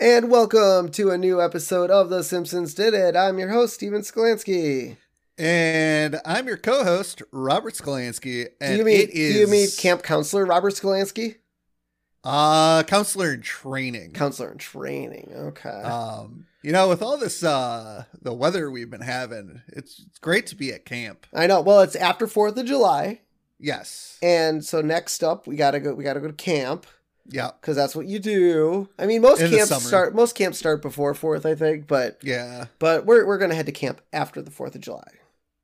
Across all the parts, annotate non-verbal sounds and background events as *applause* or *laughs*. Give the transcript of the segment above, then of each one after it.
And welcome to a new episode of The Simpsons Did It. I'm your host, Steven Skolansky. And I'm your co-host, Robert Skolansky. And do you meet it is do you meet camp counselor Robert Skolansky? uh counselor in training. Counselor in training. Okay. um, you know, with all this uh the weather we've been having, it's it's great to be at camp. I know. Well, it's after Fourth of July, Yes. and so next up we gotta go. We gotta go to camp Yeah. because that's what you do. I mean, most In camps start. Most camps start before Fourth, I think. But Yeah. but we're we're gonna head to camp after the Fourth of July.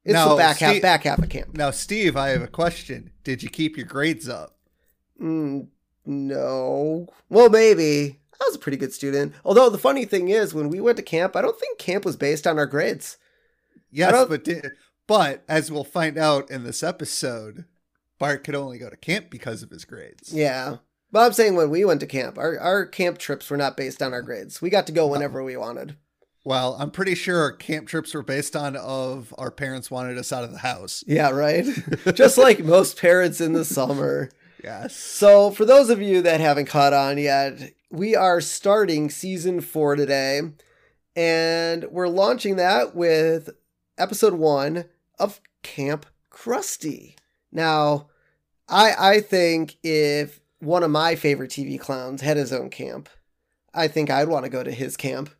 It's the Now, back half Steve- back half of camp. Now, Steve, I have a question. Did you keep your grades up? Mm, no. Well, maybe. I was a pretty good student. Although the funny thing is, when we went to camp, I don't think camp was based on our grades. Yes, but di- but as we'll find out in this episode, Bart could only go to camp because of his grades. Yeah. But I'm saying when we went to camp, our, our camp trips were not based on our grades. We got to go whenever we wanted. Well, I'm pretty sure our camp trips were based on of our parents wanted us out of the house. Yeah, right? *laughs* Just like most parents in the summer. Yes. So, for those of you that haven't caught on yet, we are starting season four today, and we're launching that with episode one of Camp Krusty. Now, I I think if one of my favorite TV clowns had his own camp, I think I'd want to go to his camp.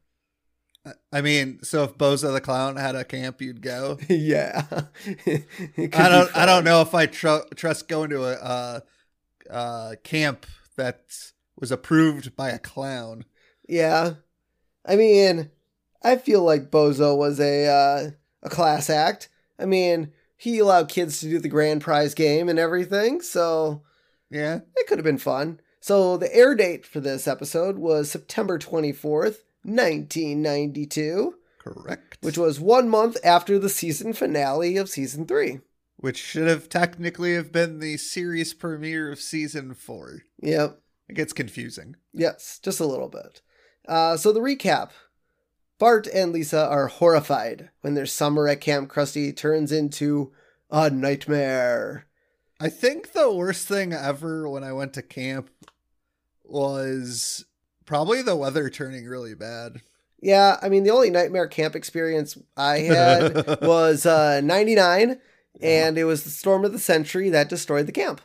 I mean, so if Bozo the Clown had a camp, you'd go. *laughs* yeah, *laughs* I don't. I don't know if I tr- trust going to a uh, uh, camp that was approved by a clown. Yeah. I mean, I feel like Bozo was a uh, a class act. I mean, he allowed kids to do the grand prize game and everything, so Yeah. it could have been fun. So the air date for this episode was September 24th, 1992, Correct. which was 1 month after the season finale of season 3. which should have technically have been the series premiere of season four. Yep. It gets confusing. Yes, just a little bit. Uh, so the recap Bart and Lisa are horrified when their summer at Camp Krusty turns into a nightmare. I think the worst thing ever when I went to camp was probably the weather turning really bad. Yeah, I mean, the only nightmare camp experience I had *laughs* was uh, 99, and it was the storm of the century that destroyed the camp.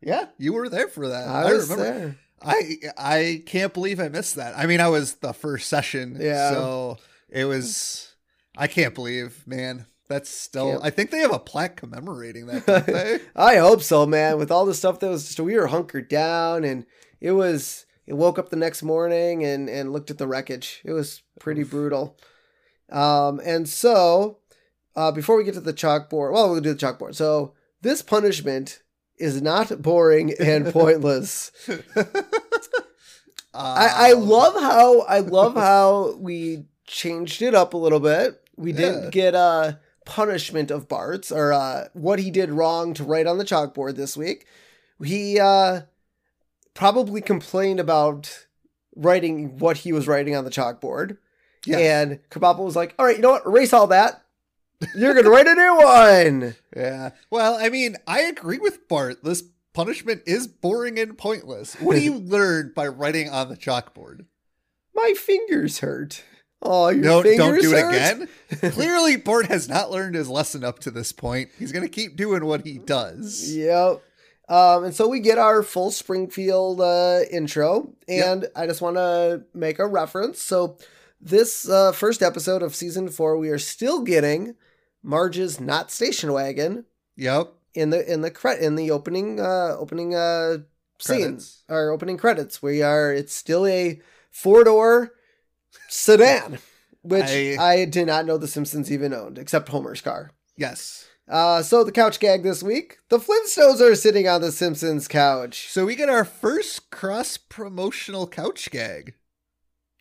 Yeah, you were there for that. I was remember. there. I I can't believe I missed that. I mean, I was the first session. Yeah. So it was. I can't believe, man. That's still. Can't- I think they have a plaque commemorating that. *laughs* I hope so, man. With all the stuff that was just, we were hunkered down, and it was, it woke up the next morning and, and looked at the wreckage. It was pretty brutal. Um, and so, uh, before we get to the chalkboard, well, we'll do the chalkboard. So, this punishment is not boring and *laughs* pointless. I, I Um, love how I love how we changed it up a little bit. We didn't Yeah. get a punishment of Bart's or uh, what he did wrong to write on the chalkboard this week. He uh, probably complained about writing what he was writing on the chalkboard. Yes. And Krabappel was like, all right, you know what? Erase all that. You're going to write a new one. Yeah. Well, I mean, I agree with Bart. This punishment is boring and pointless. What do you *laughs* learn by writing on the chalkboard? My fingers hurt. Oh, your No, don't do it again. *laughs* Clearly, Bart has not learned his lesson up to this point. He's going to keep doing what he does. Yep. Um, and so we get our full Springfield uh, intro, and I just want to make a reference. So, this uh, first episode of season four, we are still getting Marge's not station wagon Yep. in the in the cre- in the opening uh, opening uh, scenes Credits. or opening credits. We are it's still a four door sedan, which I, I- did not know the Simpsons even owned, except Homer's car. Yes. Uh, so the couch gag this week: the Flintstones are sitting on the Simpsons couch, So we get our first cross promotional couch gag.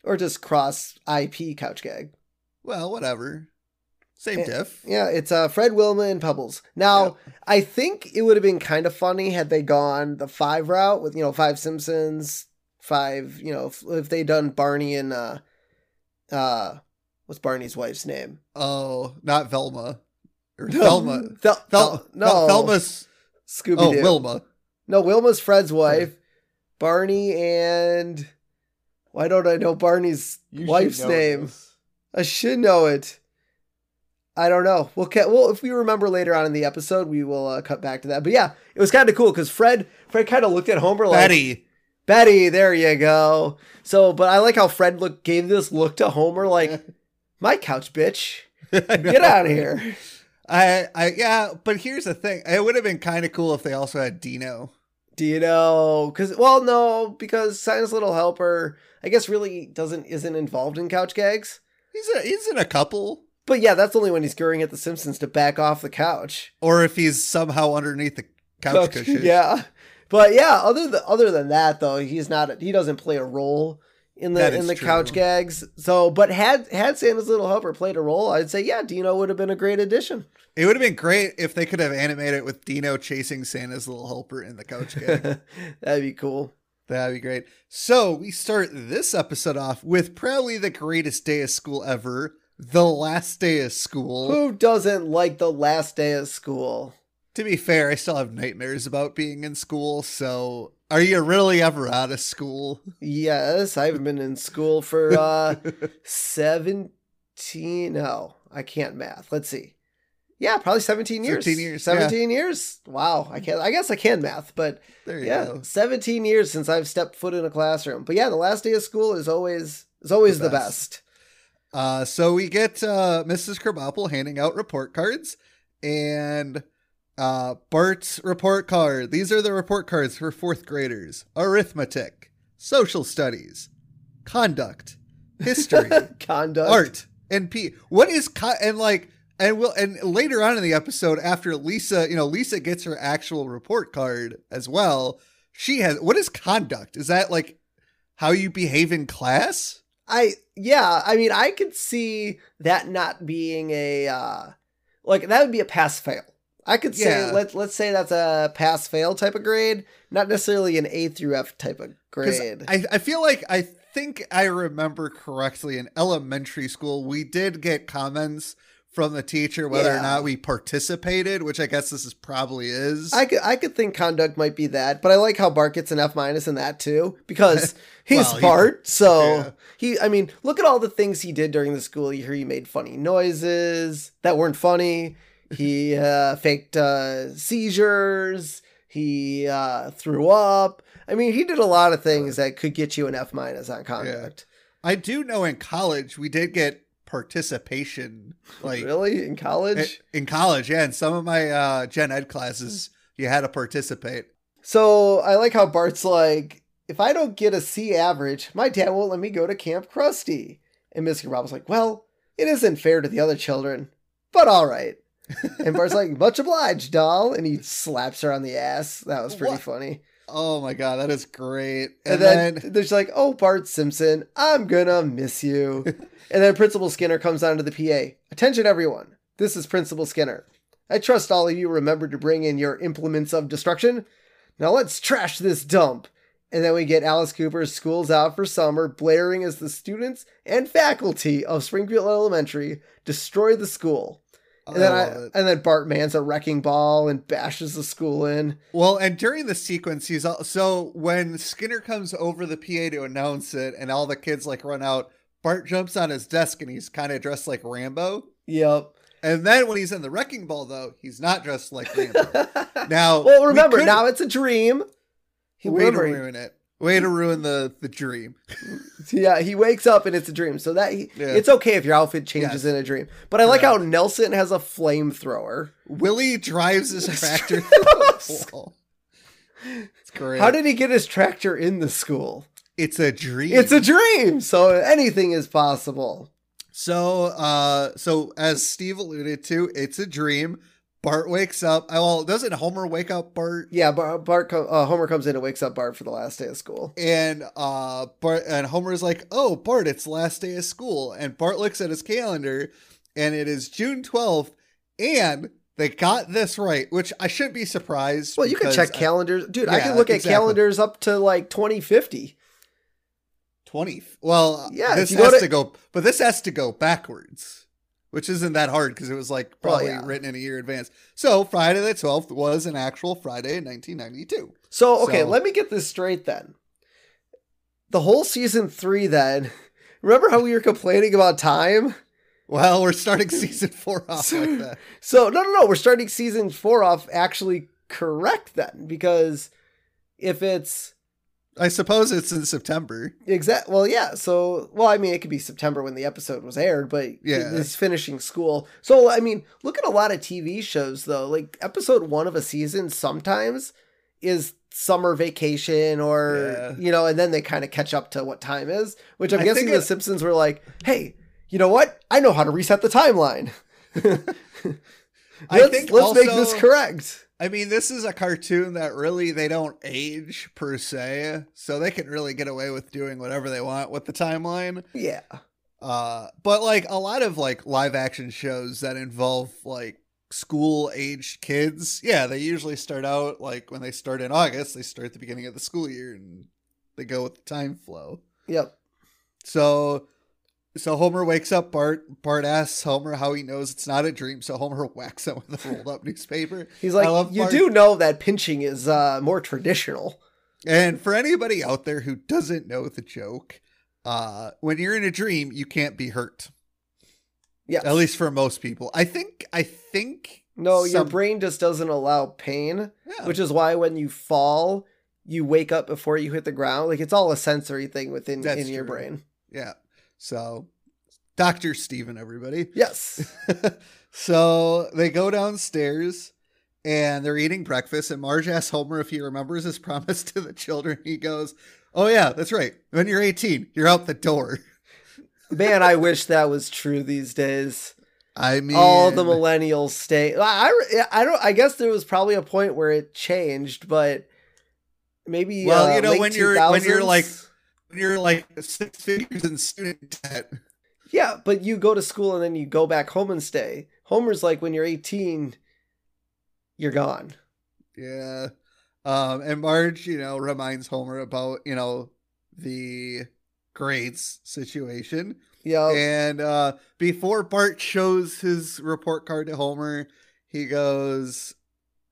or just cross IP couch gag. Well, whatever. Same Eh, diff. Yeah, it's uh, Fred Wilma and Pebbles. Now, I think it would have been kind of funny had they gone the five route with you know five Simpsons, five you know if, if they done Barney and uh, uh, what's Barney's wife's name? Oh, not Velma. Or Velma. Vel- Vel- no, Velma's. Scooby Oh. Wilma. No, Wilma's Fred's wife. Barney and why don't I know Barney's You wife's know name? this. I should know it. I don't know. We'll ca- well if we remember later on in the episode, we will uh, cut back to that. But yeah, it was kind of cool because Fred Fred kind of looked at Homer like Betty. Betty, there you go. So, but I like how Fred look gave this look to Homer like *laughs* my couch, bitch. *laughs* Get out of here. I, I, yeah, but here's the thing. It would have been kind of cool if they also had Dino. Dino. Because well, no, because Santa's Little Helper, I guess, really doesn't isn't involved in couch gags. He's a, he's in a couple, But yeah, that's only when he's scurrying at the Simpsons to back off the couch. or if he's somehow underneath the couch *laughs* cushion. Yeah, but yeah, other than other than that, though, he's not. He doesn't play a role in the in the true. couch gags. So, but had had Santa's Little Helper played a role, I'd say yeah, Dino would have been a great addition. It would have been great if they could have animated it with Dino chasing Santa's little helper in the couch gag. *laughs* That'd be cool. That'd be great. So we start this episode off with probably the greatest day of school ever, the last day of school. Who doesn't like the last day of school? To be fair, I still have nightmares about being in school, so are you really ever out of school? Yes, I haven't been in school for uh *laughs* 17 no, I can't math. Let's see. Yeah, probably 17 years. 17 years, 17 years. Wow, I can't I guess I can math, but There you yeah, go. 17 years since I've stepped foot in a classroom. But yeah, the last day of school is always is always The the best. best. Uh, so we get uh, Mrs. Krabappel handing out report cards and uh, Bart's report card. These are the report cards for fourth graders arithmetic, social studies, conduct, history, *laughs* Conduct. art, and P. What is co- and like and we'll and later on in the episode after Lisa, you know, Lisa gets her actual report card as well. She has what is conduct? Is that like how you behave in class? I yeah, I mean I could see that not being a uh like that would be a pass fail. I could say Yeah. let let's say that's a pass fail type of grade, not necessarily an A through F type of grade. I, I feel like I think I remember correctly in elementary school we did get comments from the teacher whether or not we participated, which I guess this is probably is. I could I could think conduct might be that, but I like how Bart gets an F minus in that too because *laughs* he's Well, he- *laughs* So yeah. he, I mean, look at all the things he did during the school year. He made funny noises that weren't funny. He uh, faked uh, seizures. He uh, threw up. I mean, he did a lot of things that could get you an F minus on conduct. I do know in college we did get participation like really in college. in college, yeah, in some of my uh gen ed classes you had to participate. So I like how Bart's like, if I don't get a C average, my dad won't let me go to Camp Krusty. And Miss Rob's like, well, it isn't fair to the other children, but all right. And Bart's like, much obliged, doll. And he slaps her on the ass. That was pretty What? funny. Oh my god, that is great. And, And, then, then, there's like, oh, Bart Simpson, I'm gonna miss you. *laughs* and then Principal Skinner comes onto the PA. Attention, everyone. This is Principal Skinner. I trust all of you remember to bring in your implements of destruction. Now let's trash this dump. And then we get Alice Cooper's Schools Out for Summer blaring as the students and faculty of Springfield Elementary destroy the school. And then, I and then Bart mans a wrecking ball and bashes the school in. Well, and during the sequence, he's al- so when Skinner comes over the PA to announce it, and all the kids like run out. Bart jumps on his desk and he's kind of dressed like Rambo. Yep. And then when he's in the wrecking ball, though, he's not dressed like Rambo. *laughs* Now, well, remember, could- now it's a dream. He way to ruin it. Way to ruin the the dream. *laughs* Yeah, he wakes up and it's a dream. So that he, Yeah. it's okay if your outfit changes Yes. in a dream. But I like how Nelson has a flamethrower. Willie drives his tractor through the wall. It's great. How did he get his tractor in the school? it's a dream. It's a dream, so anything is possible. So, uh, so as Steve alluded to, it's a dream. Bart wakes up. oh, Well, doesn't Homer wake up Bart? Yeah, Bart, Bart uh, Homer comes in and wakes up Bart for the last day of school. And uh, Bart and Homer's like, "Oh, Bart, it's last day of school." And Bart looks at his calendar, and it is June twelfth, and they got this right, which I shouldn't be surprised. Well, you can check calendars, dude. I can look at exactly. calendars up to like 2050. Twenty. Well, Yeah, this has to- to go, but this has to go backwards. Which isn't that hard because it was like Well, probably yeah. written in a year advance. So Friday the 12th was an actual Friday in 1992. So, okay, So- let me get this straight then. The whole season three, then. *laughs* Remember how we were complaining about time? Well, we're starting season four off like that. So, no, no, no. We're starting season four off actually correct then, because if it's I suppose it's in September. exact, well, yeah. So, well, I mean, it could be September when the episode was aired, but Yeah. it's finishing school. So, I mean, look at a lot of TV shows though. Like episode one of a season sometimes is summer vacation or Yeah. you know, and then they kind of catch up to what time is. Which I'm I guessing the it- Simpsons were like, "Hey, you know what? I know how to reset the timeline. *laughs* I let's think let's make this correct." I mean, this is a cartoon that really they don't age per se, so they can really get away with doing whatever they want with the timeline. Yeah. Uh, but like a lot of like live action shows that involve like school aged kids, yeah, they usually start out like when they start in August, they start at the beginning of the school year and they go with the time flow. Yep. So so Homer wakes up Bart Bart asks Homer how he knows it's not a dream, so Homer *laughs* whacks him with a rolled up newspaper. He's like, "You Bart- do know that pinching is uh more traditional." And for anybody out there who doesn't know the joke, uh when you're in a dream, you can't be hurt. Yes. At least for most people. I think I think No, your brain just doesn't allow pain, yeah. which is why when you fall, you wake up before you hit the ground. Like it's all a sensory thing within That's in your true. brain. yeah. So Dr. Steven, everybody. Yes. *laughs* so they go downstairs and they're eating breakfast, and Marge asks Homer if he remembers his promise to the children. He goes, Oh yeah, that's right. When you're 18, you're out the door. Man, I *laughs* wish that was true these days. I mean all the millennials stay. I, I, don't. I guess there was probably a point where it changed, but maybe. Well, uh, you know, when you're- when you're, like- you're like six figures in student debt. yeah, but you go to school and then you go back home and stay. Homer's like when you're 18, you're gone. Yeah. Um, and Marge, you know, reminds Homer about, you know, the grades situation. Yeah, And uh, before Bart shows his report card to Homer, he goes,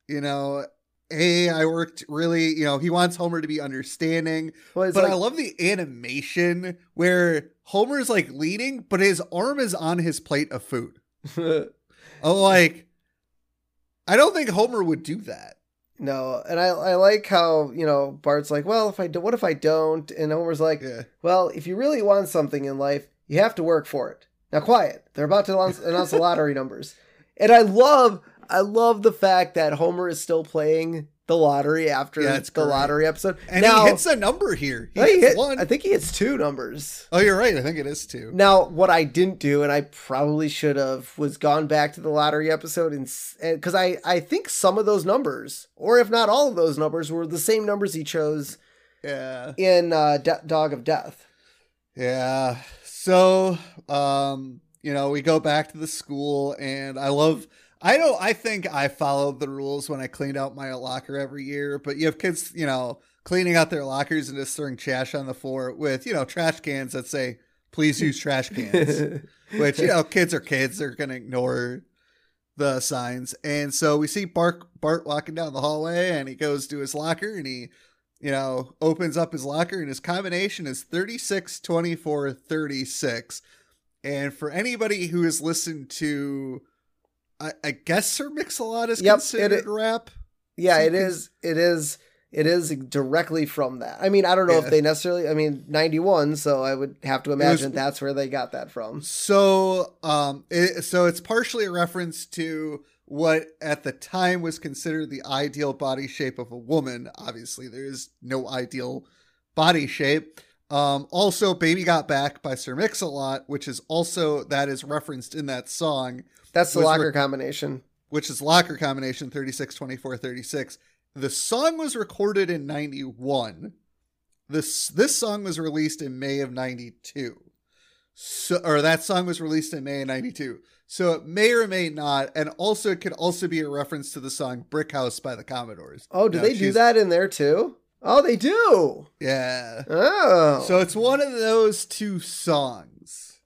you know, hey, I worked really, you know, he wants Homer to be understanding. well, but like, I love the animation where Homer's like leaning, but his arm is on his plate of food. *laughs* I'm like, I don't think Homer would do that. no, and I I like how you know Bart's like, well, if I do, what if I don't? And Homer's like, Yeah. well, if you really want something in life, you have to work for it. Now, quiet. They're about to announce, announce the lottery numbers, and I love, I love the fact that Homer is still playing the lottery after Yeah, the great. lottery episode. And now, he hits a number here. He he hits hit- one. I think he hits two numbers. oh, you're right. I think it is two. Now, what I didn't do, and I probably should have, was gone back to the lottery episode and because I I think some of those numbers, or if not all of those numbers, were the same numbers he chose Yeah. in uh, De- Dog of Death. Yeah. So, um, you know, we go back to the school and I love I don't I think I followed the rules when I cleaned out my locker every year, but you have kids, you know, cleaning out their lockers and just throwing trash on the floor with, you know, trash cans that say please use trash cans. *laughs* which you know kids are kids they're gonna ignore the signs and so we see bart bart walking down the hallway and he goes to his locker and he you know opens up his locker and his combination is 36 24 36 and for anybody who has listened to i, I guess sir mix-a-lot is Yep, considered it- rap Yeah, so it can... is. It is. It is directly from that. I mean, I don't know Yeah. if they necessarily. I mean, ninety one. So I would have to imagine that's where they got that from. So, um, it, so it's partially a reference to what at the time was considered the ideal body shape of a woman. Obviously, there is no ideal body shape. Um, also, "Baby Got Back" by Sir Mix-a-Lot, which is also that is referenced in that song, That's the locker re- combination. which is locker combination 36, 24, 36. The song was recorded in 91. This this song was released in May of 92. So or that song was released in May of 92. So it may or may not and also it could also be a reference to the song Brick House by the Commodores. Oh, do Now, they do that in there too? Oh, they do. Yeah. Oh, So it's one of those two songs.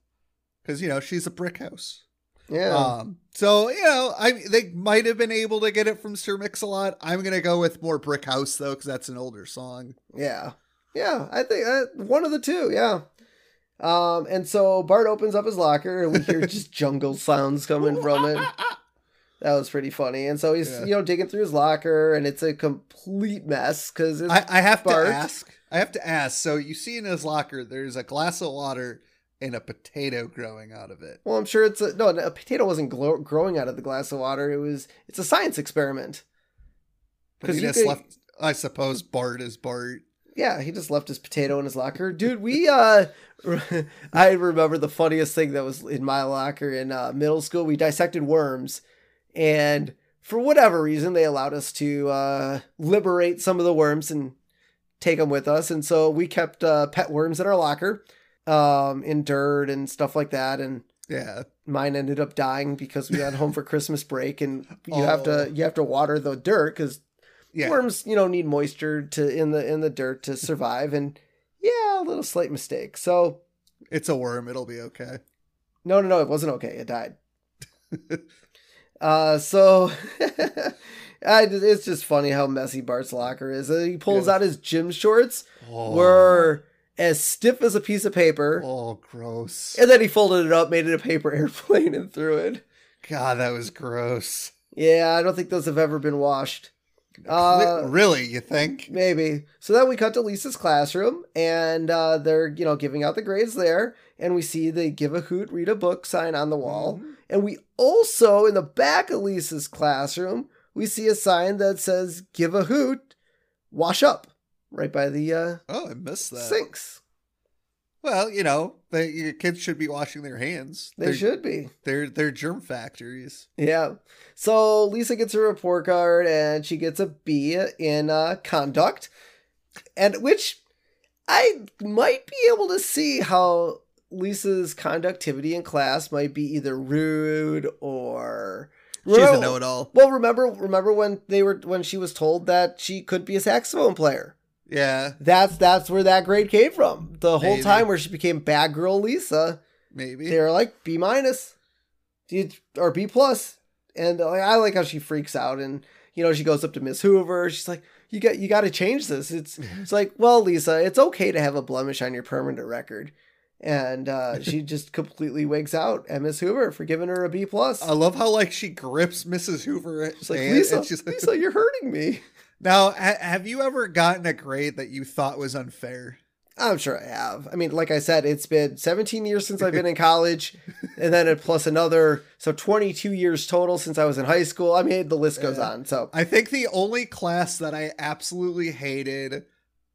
Cuz you know, she's a brick house. Yeah. Um, so you know, I they might have been able to get it from Sir Mix-a-Lot. I'm gonna go with more Brick House though, because that's an older song. Yeah. Yeah. I think uh, one of the two. Yeah. Um, and so Bart opens up his locker and we hear *laughs* just jungle sounds coming from it. That was pretty funny. And so he's, Yeah. you know, digging through his locker and it's a complete mess because I, I have Bart. to ask. I have to ask. So you see in his locker, there's a glass of water and a potato growing out of it. well, I'm sure it's a, no, a potato wasn't glow, growing out of the glass of water. It was, it's a science experiment. But 'Cause he just could- left. I suppose Bart is Bart. Yeah, he just left his potato in his locker. Dude, we *laughs* uh *laughs* I remember the funniest thing that was in my locker in uh, middle school. We dissected worms and for whatever reason they allowed us to uh liberate some of the worms and take them with us. And so we kept uh pet worms in our locker um in dirt and stuff like that and Yeah. mine ended up dying because we got home for Christmas break and you have Oh. to you have to water the dirt cuz Yeah. worms you know need moisture to in the in the dirt to *laughs* survive and yeah a little slight mistake so It's a worm. It'll be okay. no no no it wasn't okay it died *laughs* uh so *laughs* I, it's just funny how messy bart's locker is Uh, he pulls Yeah. out his gym shorts Oh. were as stiff as a piece of paper Oh, gross. and then he folded it up made it a paper *laughs* airplane and threw it God, that was gross. yeah i don't think those have ever been washed Uh, really, you think? Maybe. So then we cut to Lisa's classroom, and uh, they're you know giving out the grades there, and we see the "Give a hoot, read a book" sign on the wall, Mhm. and we also in the back of Lisa's classroom we see a sign that says "Give a hoot, wash up," right by the uh, Oh, I missed that. sinks. Well, you know, they, your kids should be washing their hands. They they're, should be. They're they're germ factories. Yeah. So Lisa gets a report card and she gets a B in uh, conduct, and which I might be able to see how Lisa's conductivity in class might be either rude or. She's a know-it-all. Well, remember, remember when they were when she was told that she could be a saxophone player. Yeah, That's that's where that grade came from. The whole Maybe. time where she became bad girl Lisa maybe. they were like B minus, Dude, or B plus. and like I like how she freaks out and you know she goes up to Miss Hoover. She's like, "You got you got to change this." It's *laughs* it's like, well, Lisa, it's okay to have a blemish on your permanent record, and uh, *laughs* she just completely wigs out at Miss Hoover for giving her a B plus. I love how like she grips Mrs. Hoover. She's like, Lisa, and she's like- Lisa, you're hurting me. *laughs* now, ha- have you ever gotten a grade that you thought was unfair? I'm sure I have. I mean, like I said, it's been 17 years since I've been in *laughs* college, and then plus another, so 22 years total since I was in high school. I mean, the list goes Yeah. on. So I think the only class that I absolutely hated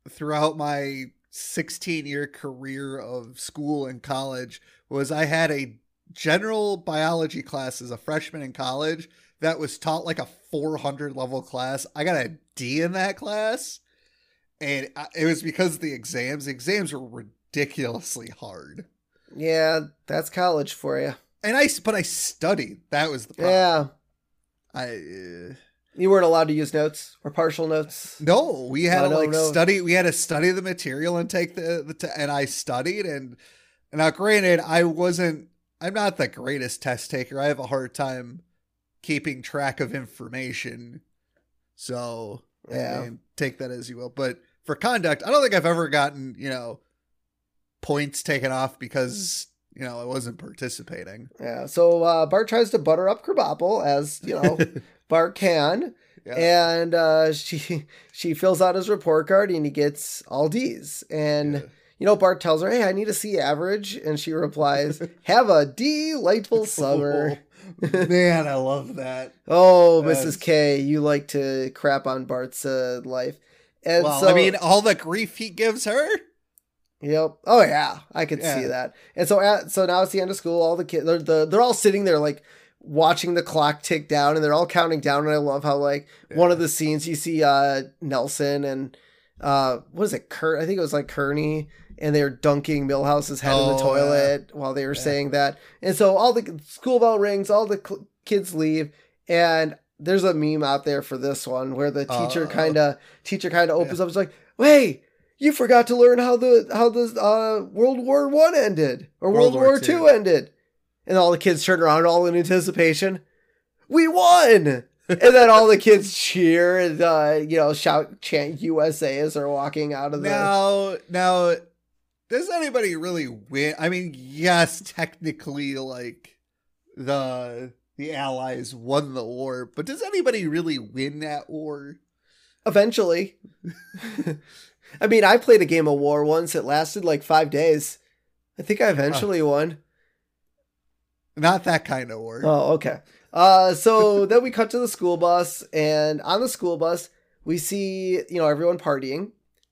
throughout my 16 year career of school and college was I had a general biology class as a freshman in college that was taught like a 400 level class. I got a D in that class. And I- it was because of the exams. The exams were ridiculously hard. yeah, that's college for you. And I, but I studied. That was the problem. Yeah. I, uh, You weren't allowed to use notes or partial notes. No, we had No, to like no. study. We had to study the material and take the the te- and I studied and now granted I wasn't. I'm not the greatest test taker. I have a hard time keeping track of information. So Yeah. and take that as you will. But for conduct, I don't think I've ever gotten you know points taken off because you know I wasn't participating. Yeah. So uh, Bart tries to butter up Krabappel as you know *laughs* Bart can, Yeah. and uh, she she fills out his report card and he gets all D's. And Yeah. you know Bart tells her, "Hey, I need a C average," and she replies, "Have a delightful summer." *laughs* Man, I love that. oh, That's- Mrs. K, you like to crap on Bart's uh, life. And well, so, I mean, all the grief he gives her. Yep. Oh yeah, I could Yeah. see that. And so at, so now it's the end of school. All the kids they're the, they're all sitting there like watching the clock tick down and they're all counting down and I love how like one of the scenes you see uh Nelson and uh what is it Kurt I think it was like Kearney and they're dunking Milhouse's head in Oh, the toilet while they were Yeah. saying that. And so all the school bell rings, all the cl- kids leave and there's a meme out there for this one where the teacher Oh. kind of teacher kind of opens up. It's like, "Wait, you forgot to learn how the how the uh, World War One ended or World, World War War Two. ended." And all the kids turn around, all in anticipation. We won! and then all the *laughs* kids cheer and uh, you know shout chant USA as they're walking out of the. Now, now, does anybody really win? I mean, yes, technically, like the the Allies won the war, but does anybody really win that war? Eventually, *laughs* I mean, I played a game of war once. It lasted like five days. I think I eventually won. Not that kind of war. Oh, okay. Uh, so *laughs* then we cut to the school bus, and on the school bus, we see you know everyone partying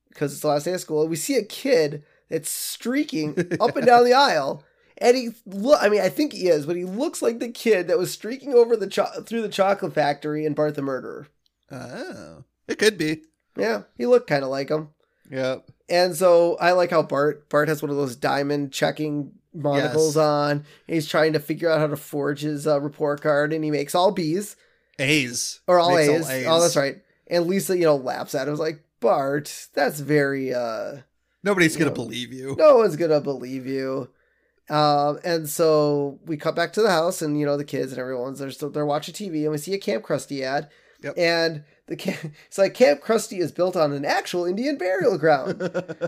because it's the last day of school. We see a kid that's streaking *laughs* up and down the aisle, and he look. I mean, I think he is, but he looks like the kid that was streaking over the cho- through the chocolate factory in Bart the Murderer. Oh, it could be. Yeah, he looked kind of like him. Yep. And so I like how Bart Bart has one of those diamond checking monocles Yes. on. He's trying to figure out how to forge his uh, report card, and he makes all B's. A's or all Makes A's. Oh, that's right. And Lisa, you know, laughs at him. Was like, Bart, that's very. uh Nobody's gonna No. believe you. No one's gonna believe you. Um, and so we cut back to the house, and you know, the kids and everyone's they're still they're watching TV, and we see a Camp Krusty ad, Yep. and the camp, *laughs* it's like Camp Krusty is built on an actual Indian burial ground.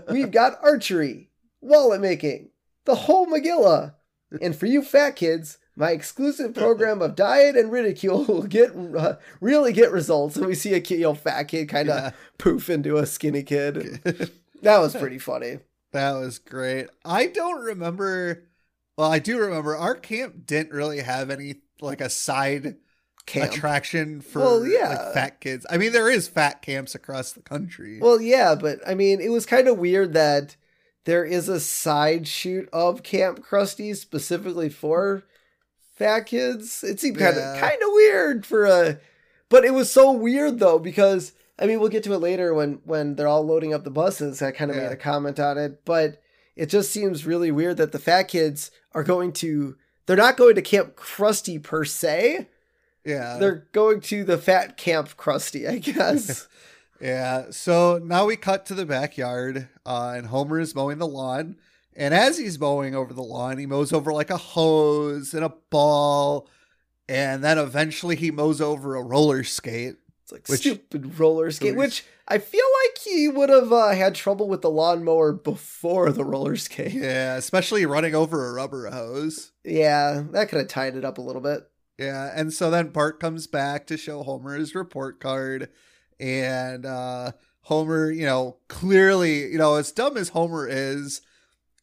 *laughs* We've got archery, wallet making, the whole Megillah. And for you fat kids, my exclusive program of diet and ridicule will get uh, really get results. And we see a kid, you know, fat kid kind of Yeah. poof into a skinny kid. *laughs* That was pretty funny. That was great. I don't remember. Well, I do remember our camp didn't really have any like a side Camp. attraction for Well, yeah. like fat kids. I mean, there is fat camps across the country. Well, yeah, but I mean, it was kind of weird that there is a side shoot of Camp Krusty specifically for fat kids. It seemed kind of Yeah. kind of weird for a, but it was so weird though because I mean we'll get to it later when when they're all loading up the buses. I kind of Yeah. made a comment on it, but it just seems really weird that the fat kids are going to. They're not going to Camp Krusty per se. yeah, They're going to the fat Camp Krusty, I guess. *laughs* yeah. So now we cut to the backyard, uh, and Homer is mowing the lawn. And as he's mowing over the lawn, he mows over like a hose and a ball, and then eventually he mows over a roller skate. It's like Which- stupid roller skate, which I feel like he would have uh, had trouble with the lawnmower before the roller skate. Yeah, especially running over a rubber hose. Yeah, that could have tied it up a little bit. Yeah, and so then Bart comes back to show Homer his report card, and uh Homer, you know, clearly, you know, as dumb as Homer is,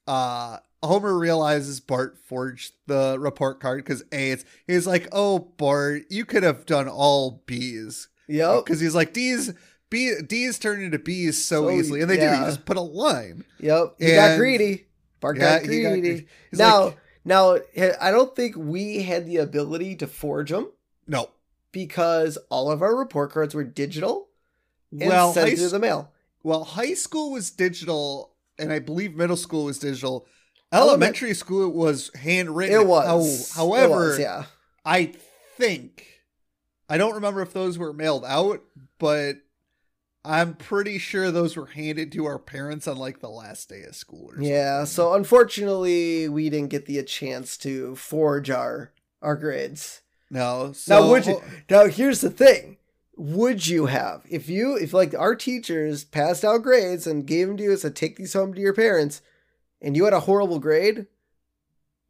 uh Homer realizes Bart forged the report card because A, it's he's like, oh Bart, you could have done all B's. Yep, Because he's like, D's B D's turn into B's so, So, easily. And they do, you just put a line. yep. He got greedy. Bart Yeah, got he got greedy. He's now, like- now, I don't think we had the ability to forge them No. because all of our report cards were digital and Well, sent high through the mail. Well, high school was digital, and I believe middle school was digital. Element- Elementary school was handwritten. It was. How- however, It was, yeah. I think I don't remember if those were mailed out, but I'm pretty sure those were handed to our parents on like the last day of school. Or Yeah, so unfortunately, we didn't get the chance to forge our our grades. no. So now, would you? Now, here's the thing: Would you have if you if like our teachers passed out grades and gave them to you and said take these home to your parents, and you had a horrible grade?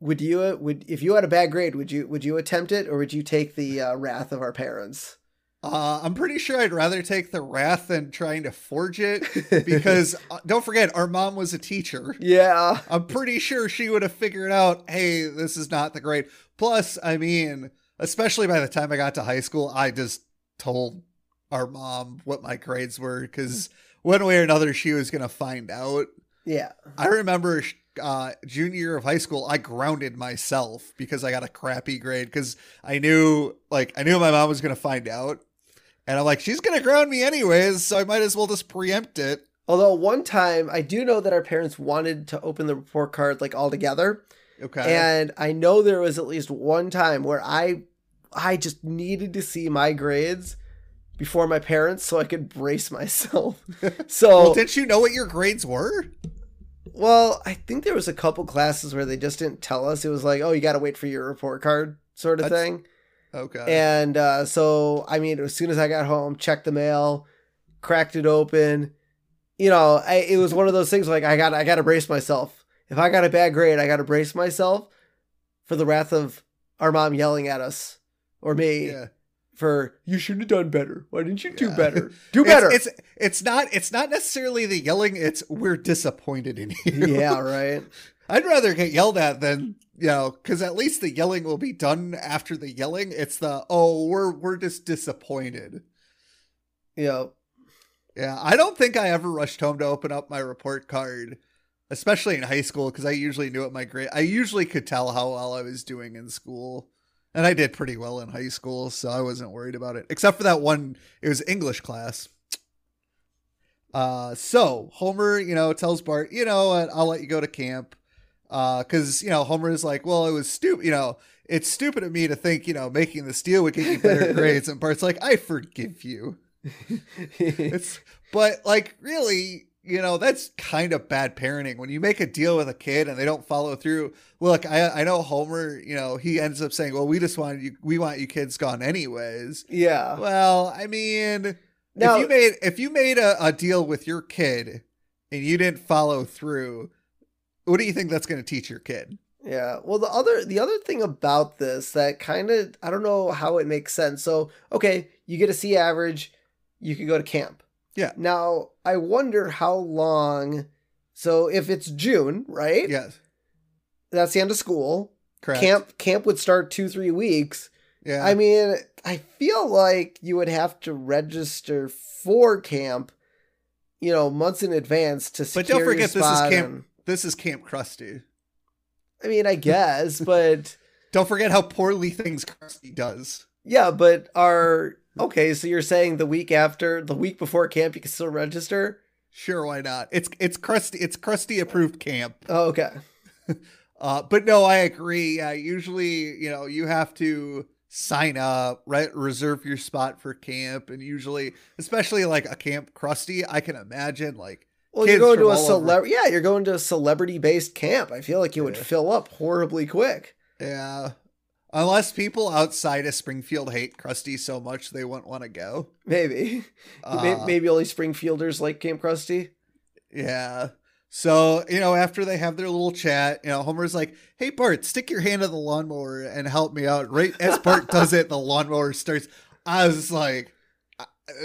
Would you would if you had a bad grade? Would you would you attempt it or would you take the uh, wrath of our parents? Uh, I'm pretty sure I'd rather take the wrath than trying to forge it *laughs* because uh, don't forget our mom was a teacher. yeah, I'm pretty sure she would have figured out, hey, this is not the grade. Plus, I mean, especially by the time I got to high school, I just told our mom what my grades were because one way or another, she was going to find out. yeah, I remember uh, junior year of high school, I grounded myself because I got a crappy grade because I knew, like, I knew my mom was going to find out. And I'm like, she's going to ground me anyways, so I might as well just preempt it. Although one time I do know that our parents wanted to open the report card like all together. Okay. And I know there was at least one time where I I just needed to see my grades before my parents so I could brace myself. *laughs* So well, didn't you know what your grades were? Well, I think there was a couple classes where they just didn't tell us. It was like, oh, you got to wait for your report card, sort of That's- thing. Okay. And uh, so, I mean, as soon as I got home, checked the mail, cracked it open. You know, I, it was one of those things like I got, I got to brace myself. If I got a bad grade, I got to brace myself for the wrath of our mom yelling at us or me yeah. For you should have done better. Why didn't you do Yeah. better? *laughs* Do better. It's, it's it's not it's not necessarily the yelling. It's we're disappointed in you. *laughs* yeah, *laughs* right. I'd rather get yelled at than you know, because at least the yelling will be done after the yelling. It's the oh, we're we're just disappointed. Yeah. Yeah, I don't think I ever rushed home to open up my report card, especially in high school, because I usually knew what my grade. I usually could tell how well I was doing in school, and I did pretty well in high school, so I wasn't worried about it. Except for that one, it was English class. Uh, so Homer, you know, tells Bart, you know what, I'll let you go to camp. Uh, cause you know, Homer is like, well, it was stupid, you know, it's stupid of me to think, you know, making this deal would get you better *laughs* grades. And Bart's like, I forgive you. *laughs* It's, but like, really, you know, that's kind of bad parenting when you make a deal with a kid and they don't follow through. Look, I, I know Homer, you know, he ends up saying, well, we just want you, we want you kids gone anyways. yeah. Well, I mean, Now, if you made if you made a, a deal with your kid and you didn't follow through, what do you think that's going to teach your kid? Yeah. Well, the other the other thing about this that kind of I don't know how it makes sense. So, okay, you get a C average, you can go to camp. Yeah. Now, I wonder how long so if it's June, right? Yes, That's the end of school. correct. Camp camp would start 2-3 weeks. Yeah, I mean, I feel like you would have to register for camp, you know, months in advance to secure But don't forget this is camp- and- this is Camp Krusty. I mean, I guess, *laughs* but Don't forget how poorly things Krusty does. Yeah, but are okay. So you're saying the week after, the week before camp, you can still register? Sure, why not? It's it's Krusty. It's Krusty approved camp. Oh, okay. *laughs* Uh, but no, I agree. Uh, usually, you know, you have to sign up, right? Reserve your spot for camp, and usually, especially like a camp Krusty, I can imagine like Well, you're going to a celebrity. Yeah, you're going to a celebrity-based camp. I feel like you would fill up horribly quick. Yeah. Unless people outside of Springfield hate Krusty so much they wouldn't want to go. Maybe, Uh, maybe only Springfielders like Camp Krusty. Yeah. So, you know, after they have their little chat, you know, Homer's like, hey, Bart, stick your hand in the lawnmower and help me out. Right as Bart *laughs* does it, the lawnmower starts. I was like,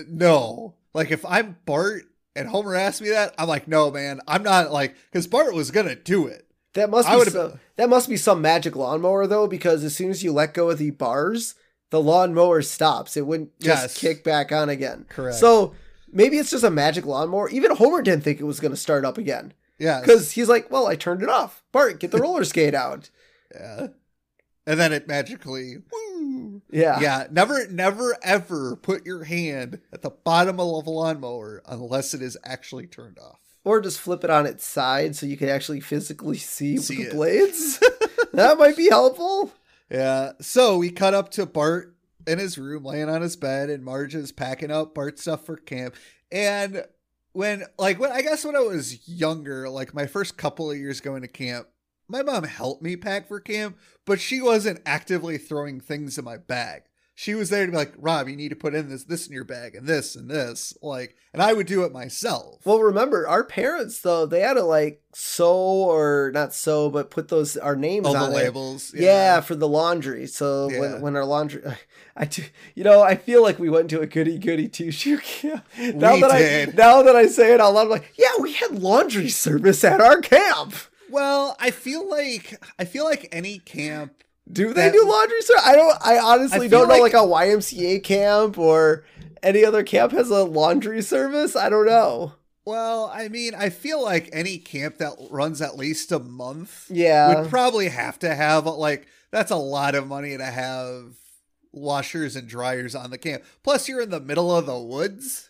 no. Like, if I'm Bart and Homer asked me that, I'm like, no, man, I'm not like, because Bart was going to do it. That must be would've that must be some magic lawnmower though, because as soon as you let go of the bars, the lawnmower stops. It wouldn't just Yes. kick back on again. Correct. So maybe it's just a magic lawnmower. Even Homer didn't think it was going to start up again. Yeah. Because he's like, well, I turned it off. Bart, get the *laughs* roller skate out. Yeah. And then it magically, woo. Yeah. Yeah, never, never, ever put your hand at the bottom of a lawnmower unless it is actually turned off. Or just flip it on its side so you can actually physically see, See the it. blades. *laughs* *laughs* that might be helpful. Yeah. So we cut up to Bart in his room, laying on his bed, and Marge is packing up Bart's stuff for camp. And when, like, when I guess when I was younger, like my first couple of years going to camp, my mom helped me pack for camp, but she wasn't actively throwing things in my bag. She was there to be like, Rob, you need to put in this, this in your bag, and this and this, like, and I would do it myself. Well, remember, our parents, though, they had to like sew or not sew, but put those, our names all the on it. labels, Yeah. for the laundry. So Yeah. when, when our laundry, *laughs* I do, you know, I feel like we went to a goody goody two shoe *laughs* camp. Now We that did. I now that I say it out loud, I'm like, yeah, we had laundry service at our camp. Well, I feel like I feel like any camp Do they That- do laundry service? I don't. I honestly I don't know, like- like a YMCA camp or any other camp has a laundry service. I don't know. Well, I mean, I feel like any camp that runs at least a month Yeah, would probably have to have like that's a lot of money to have washers and dryers on the camp. Plus, you're in the middle of the woods.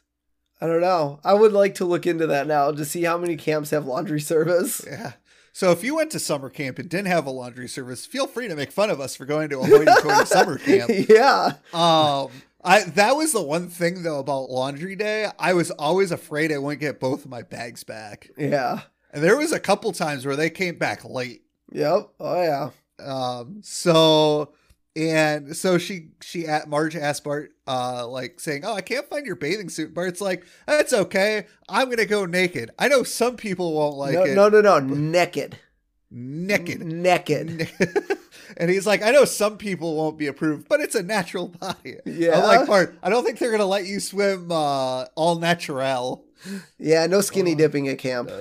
I don't know. I would like to look into that now to see how many camps have laundry service. Yeah. So if you went to summer camp and didn't have a laundry service, feel free to make fun of us for going to a hoity-toity *laughs* summer camp. yeah, Um, I that was the one thing though about laundry day. I was always afraid I wouldn't get both of my bags back. yeah. And there was a couple times where they came back late. Yep. Oh yeah. Um, so and so she she at Marge asked Bart, uh, like saying, "Oh, I can't find your bathing suit." Bart's like, "That's okay. I'm gonna go naked. I know some people won't like no, it. no, no, no. Naked. naked." Naked. *laughs* and he's like, I know some people won't be approved, but it's a natural body. Yeah. I'm like, Bart, I don't think they're gonna let you swim uh, all natural. Yeah. No skinny Oh. dipping at camp.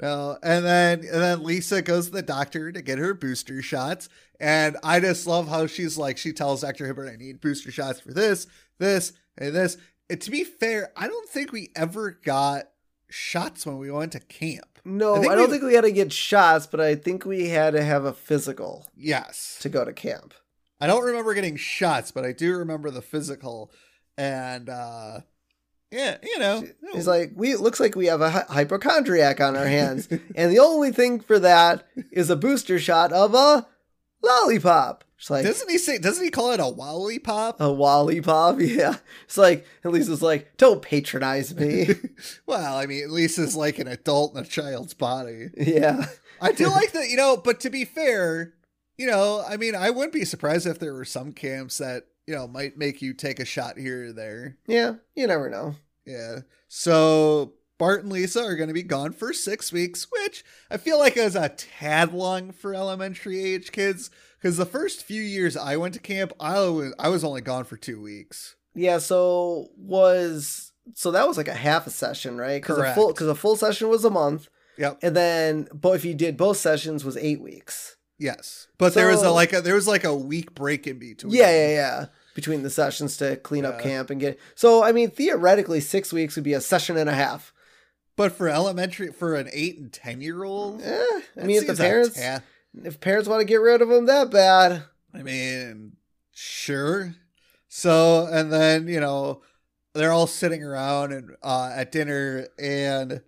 No, and then and then Lisa goes to the doctor to get her booster shots, and I just love how she's like she tells Doctor Hibbert, "I need booster shots for this, this, and this." And to be fair, I don't think we ever got shots when we went to camp. No, I I, don't we- think we had to get shots, but I think we had to have a physical Yes, to go to camp. I don't remember getting shots, but I do remember the physical, and uh yeah, you know, He's like, we it looks like we have a hy- hypochondriac on our hands, *laughs* and the only thing for that is a booster shot of a lollipop. It's like doesn't he say? Doesn't he call it a lollipop? a lollipop, *laughs* yeah. It's like, and Lisa's like, don't patronize me. *laughs* well, I mean, at least it's like an adult in a child's body. yeah, I do *laughs* like that, you know, but to be fair, you know, I mean, I wouldn't be surprised if there were some camps that, you know, might make you take a shot here or there. yeah. You never know. Yeah. So Bart and Lisa are going to be gone for six weeks, which I feel like is a tad long for elementary age kids. Because the first few years I went to camp, I was I was only gone for two weeks. Yeah. So was so that was like a half a session, right? Because a Correct. full because a full session was a month, Yep. and then but if you did both sessions was eight weeks. Yes. But there was a like a there was like a week break in between. Yeah, yeah, yeah. Between the sessions to clean up camp and get. So I mean, theoretically, six weeks would be a session and a half. But for elementary, for an eight and ten year old, Eh, I mean, if the parents yeah. if parents want to get rid of them that bad, I mean, sure. So, and then, you know, they're all sitting around and uh at dinner and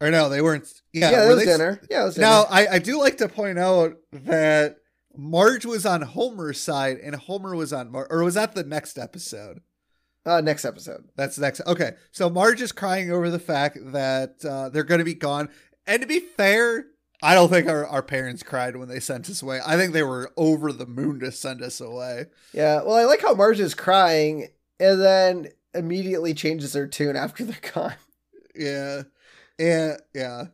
or no, they weren't yeah, yeah, that was they- dinner. Yeah, it was dinner. Now, I, I do like to point out that Marge was on Homer's side and Homer was on Mar- or was that the next episode? Uh, next episode. That's the next. Okay, so Marge is crying over the fact that uh, they're going to be gone. And to be fair, I don't think our, our parents cried when they sent us away. I think they were over the moon to send us away. Yeah, well, I like how Marge is crying and then immediately changes her tune after they're gone. Yeah, and yeah,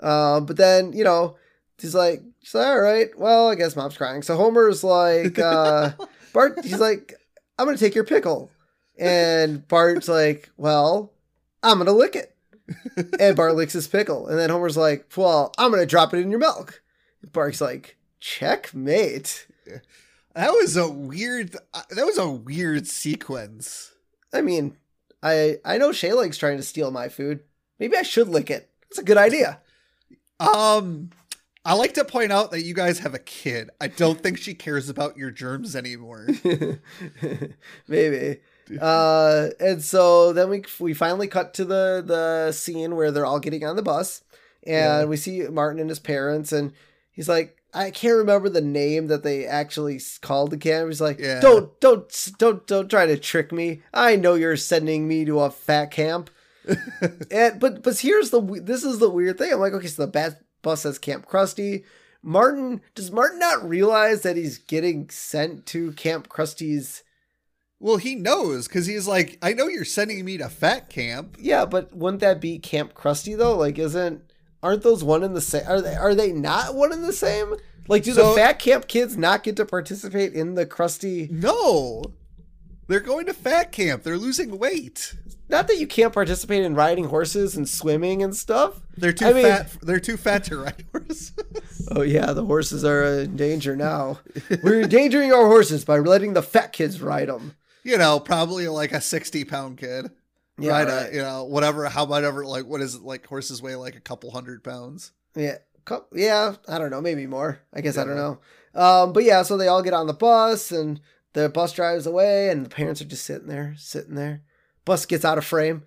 Um, but then you know, he's like, she's like, all right, well, I guess mom's crying. So Homer's like, uh, *laughs* Bart, he's like, I'm gonna take your pickle, and Bart's like, well, I'm gonna lick it, *laughs* and Bart licks his pickle, and then Homer's like, well, I'm gonna drop it in your milk. Bart's like, checkmate. that was a weird. uh, That was a weird sequence. I mean, I I know Shayleg's trying to steal my food. Maybe I should lick it. That's a good idea. Um, I like to point out that you guys have a kid. I don't think she cares about your germs anymore. *laughs* Maybe. *laughs* Uh, and so then we we finally cut to the the scene where they're all getting on the bus, and Yeah. we see Martin and his parents, and he's like, I can't remember the name that they actually called the camp. He's like, Yeah. don't don't don't don't try to trick me. I know you're sending me to a fat camp. *laughs* and but but here's the this is the weird thing. I'm like, okay, so the bat bus says Camp Krusty. Martin does Martin not realize that he's getting sent to Camp Krusty's? Well, he knows because he's like, I know you're sending me to fat camp. Yeah, but wouldn't that be Camp Krusty though? Like, isn't aren't those one in the same? Are they are they not one in the same? Like, do So- the fat camp kids not get to participate in the Krusty? No, they're going to fat camp. They're losing weight. Not that you can't participate in riding horses and swimming and stuff. They're too I mean- fat. They're too fat to ride *laughs* horses. Oh yeah, the horses are in danger now. We're endangering our horses by letting the fat kids ride them. You know, probably like a sixty pound kid. Yeah, right, right. Uh, you know, whatever. How whatever. Like, what is it? Like horses weigh like a couple hundred pounds. Yeah, yeah. I don't know, maybe more. I guess I don't Yeah. know. Um, but yeah, so they all get on the bus and the bus drives away, and the parents are just sitting there, sitting there. Bus gets out of frame.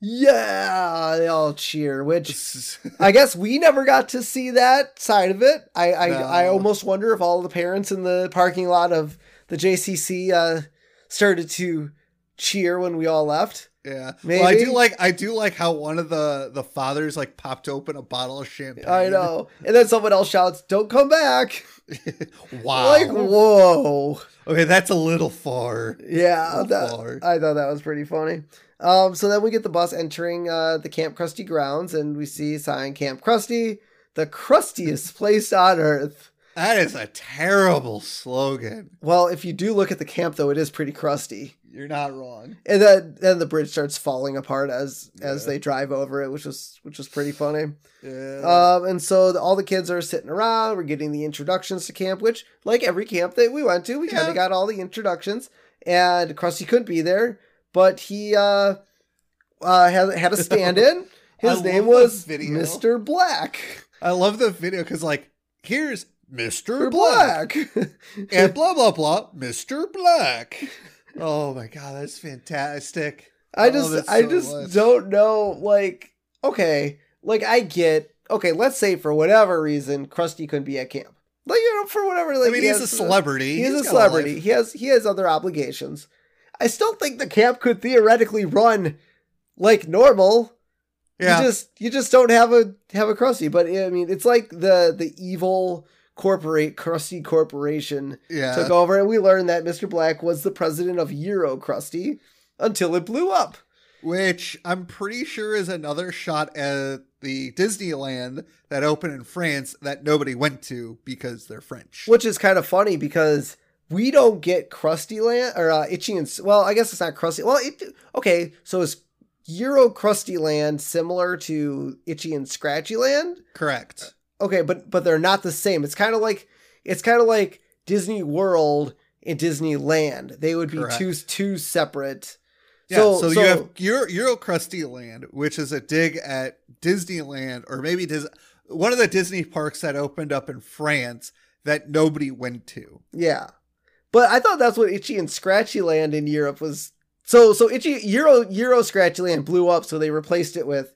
Yeah, they all cheer. Which *laughs* I guess we never got to see that side of it. I I, No. I almost wonder if all the parents in the parking lot of the JCC uh, started to cheer when we all left. Yeah. Maybe. Well, I do like I do like how one of the the fathers like popped open a bottle of champagne. I know. And then someone else shouts, "Don't come back!" *laughs* wow. Like, whoa. okay, that's a little far. Yeah, So that, far. I thought that was pretty funny. Um, so then we get the bus entering uh, the Camp Krusty grounds, and we see sign Camp Krusty, the Krustiest place on earth. That is a terrible slogan. Well, if you do look at the camp, though, it is pretty crusty. You're not wrong. And then then the bridge starts falling apart as as they drive over it, which was which was pretty funny. Yeah. Um, and so the, all the kids are sitting around. We're getting the introductions to camp, which, like every camp that we went to, we kind of got all the introductions. And Krusty couldn't be there, but he uh, uh, had, had a *laughs* stand in. I His name was. Mr. Black. I love the video because like here's Mr. Black. Black. *laughs* and blah blah blah, Mr. Black. Oh my god, that's fantastic. I I just, I so just much. don't know. Like, okay, like I get. Okay, let's say for whatever reason, Krusty couldn't be at camp. Like, you know, for whatever. Like, I mean, he he's a celebrity. He is He's a celebrity. life. He has he has other obligations. I still think the camp could theoretically run like normal. Yeah. You just you just don't have a have a Krusty. But I mean, it's like the the evil corporate Krusty Corporation yeah. took over, and we learned that Mr. Black was the president of Euro Krusty until it blew up. Which I'm pretty sure is another shot at the Disneyland that opened in France that nobody went to because they're French. Which is kind of funny because we don't get Krusty Land or uh, Itchy and well, I guess it's not Krusty. Well, it, okay, so is Euro Krusty Land similar to Itchy and Scratchy Land? Correct. Okay, but but they're not the same. It's kind of like it's kind of like Disney World and Disneyland. They would be Correct. two two separate. Yeah, So- so, so- you have Euro, Euro Krusty Land, which is a dig at Disneyland, or maybe Dis- one of the Disney parks that opened up in France that nobody went to. Yeah, but I thought that's what Itchy and Scratchy Land in Europe was. So so Itchy Euro Euro Scratchy Land blew up, so they replaced it with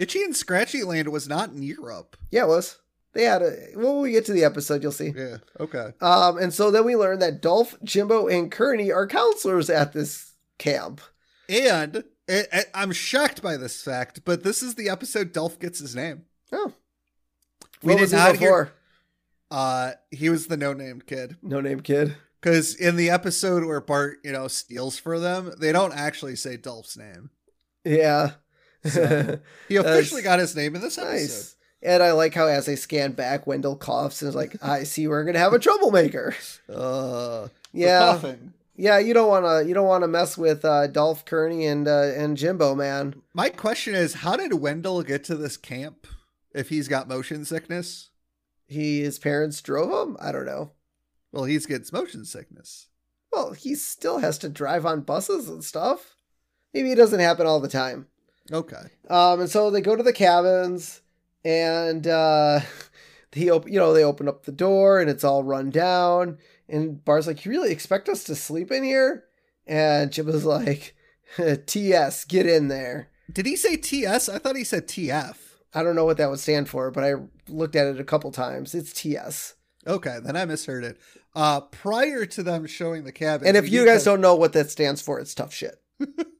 Itchy and Scratchy Land was not in Europe. Yeah, it was. They had a. When we get to the episode, you'll see. Yeah. Okay. Um, and so then we learn that Dolph, Jimbo, and Kearney are counselors at this camp. And it, it- I'm shocked by this fact, but this is the episode Dolph gets his name. Oh, We what did was he not hear- before? Uh, he was the no-name kid. No name kid. Because in the episode where Bart, you know, steals for them, they don't actually say Dolph's name. Yeah. So, *laughs* He officially got his name in this episode. nice. And I like how as they scan back, Wendell coughs and is like, *laughs* "I see, we're gonna have a troublemaker." *laughs* Uh, Yeah, yeah. You don't want to. You don't want to mess with uh, Dolph, Kearney, and uh, and Jimbo, man. My question is, how did Wendell get to this camp if he's got motion sickness? He his parents drove him. I don't know. Well, he gets motion sickness. Well, he still has to drive on buses and stuff. Maybe it doesn't happen all the time. Okay. Um, and so they go to the cabins, and uh, *laughs* he op- you know they open up the door, and it's all run down. And Bart's like, "You really expect us to sleep in here?" And Chip is like, *laughs* "T.S. Get in there." Did he say TS? I thought he said TF. I don't know what that would stand for, but I looked at it a couple times. It's T.S. Okay, then I misheard it. Uh, prior to them showing the cabin, And if you guys don't know what that stands for, it's tough shit. *laughs*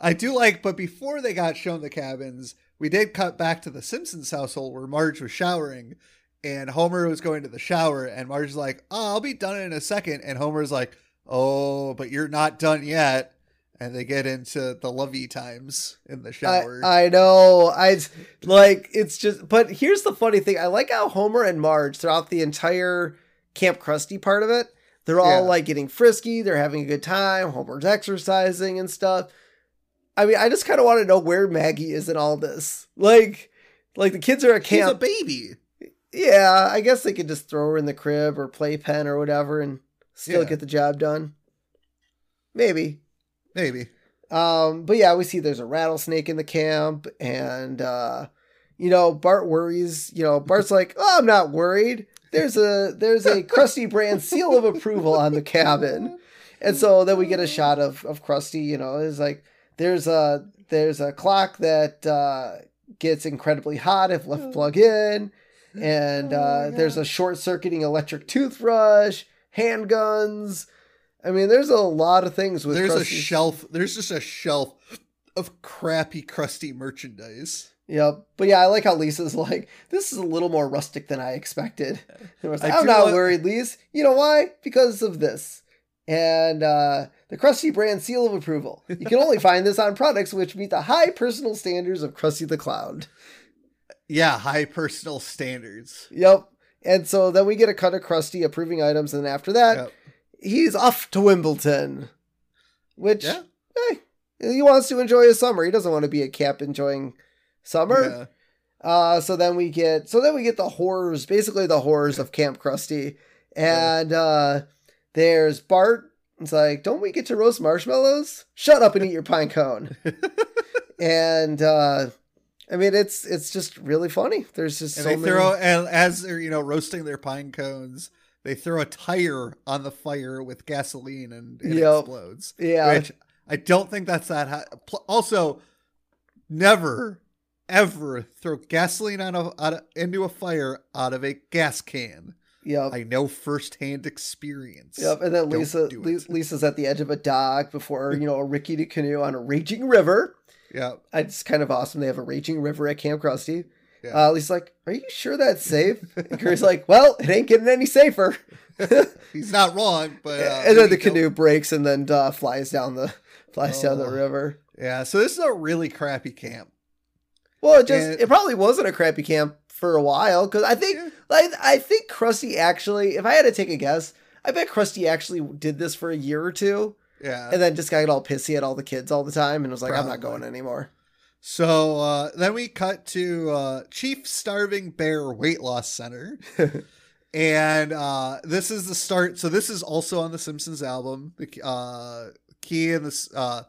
I do like, but before they got shown the cabins, we did cut back to the Simpsons household where Marge was showering, and Homer was going to the shower, and Marge's like, "Oh, I'll be done in a second. and Homer's like, "Oh, but you're not done yet." And they get into the lovey times in the shower. I, I know. I like it's just but here's the funny thing. I like how Homer and Marge throughout the entire Camp Krusty part of it, they're all Yeah. like getting frisky, they're having a good time, Homer's exercising and stuff. I mean, I just kind of want to know where Maggie is in all this. Like like the kids are at She's a camp. baby. yeah, I guess they could just throw her in the crib or playpen or whatever and still Yeah. get the job done. Maybe. Maybe. Um, but yeah, we see there's a rattlesnake in the camp, and uh, you know, Bart worries. You know, Bart's *laughs* like, "Oh, I'm not worried. There's a there's a *laughs* Krusty brand seal of approval on the cabin." And so then we get a shot of of Krusty. You know, it's like there's a there's a clock that uh, gets incredibly hot if left plug in, *gasps* and Oh uh, my there's a short circuiting electric toothbrush, handguns. I mean, there's a lot of things with There's a shelf. There's just a shelf of crappy, Krusty merchandise. Yep. But yeah, I like how Lisa's like, this is a little more rustic than I expected. And I was like, I I'm not like- worried, Lise. You know why? Because of this. And uh, the Krusty brand seal of approval. You can only find this on products which meet the high personal standards of Krusty the Clown. Yeah, high personal standards. Yep. And so then we get a cut of Krusty approving items, and then after that, Yep. he's off to Wimbledon. Which, Yeah. hey, he wants to enjoy his summer. He doesn't want to be at camp enjoying summer. Yeah. Uh, so then we get so then we get the horrors, basically the horrors of Camp Krusty, and uh, there's Bart. It's like, don't we get to roast marshmallows? Shut up and eat your pine cone. *laughs* and uh, I mean, it's it's just really funny. There's just And so they many. throw and as they're you know roasting their pine cones, they throw a tire on the fire with gasoline and it Yep. explodes. yeah, Which I don't think that's that. High. Also, never ever throw gasoline on a, out of, into a fire out of a gas can. Yep. I know firsthand experience. Yep, and then Don't Lisa do Lisa's at the edge of a dock before *laughs* you know a rickety canoe on a raging river. Yeah. It's kind of awesome. They have a raging river at Camp Krusty. Yeah. Uh, Lisa's like, "Are you sure that's *laughs* safe?" And Curry's like, "Well, it ain't getting any safer." *laughs* He's not wrong, but uh, and then the canoe breaks and then uh, flies down the flies down the Oh. river. Yeah. So this is a really crappy camp. Well, it just And- it probably wasn't a crappy camp for a while because I think Yeah. like I think Krusty actually, if I had to take a guess, I bet Krusty actually did this for a year or two Yeah. and then just got all pissy at all the kids all the time and was like, "I'm not going anymore." So uh, then we cut to uh, Chief Starving Bear Weight Loss Center. *laughs* and uh, this is the start. So this is also on the Simpsons album. The uh, key in this, uh,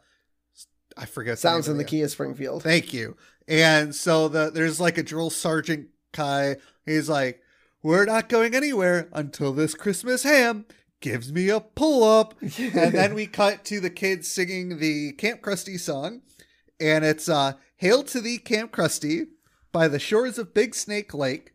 I forget. Songs in the of key of Springfield. Thank you. And so the there's like a drill sergeant Kai. He's like, "We're not going anywhere until this Christmas ham gives me a pull up." *laughs* and then we cut to the kids singing the Camp Krusty song, and it's uh, "Hail to thee, Camp Krusty, by the shores of Big Snake Lake.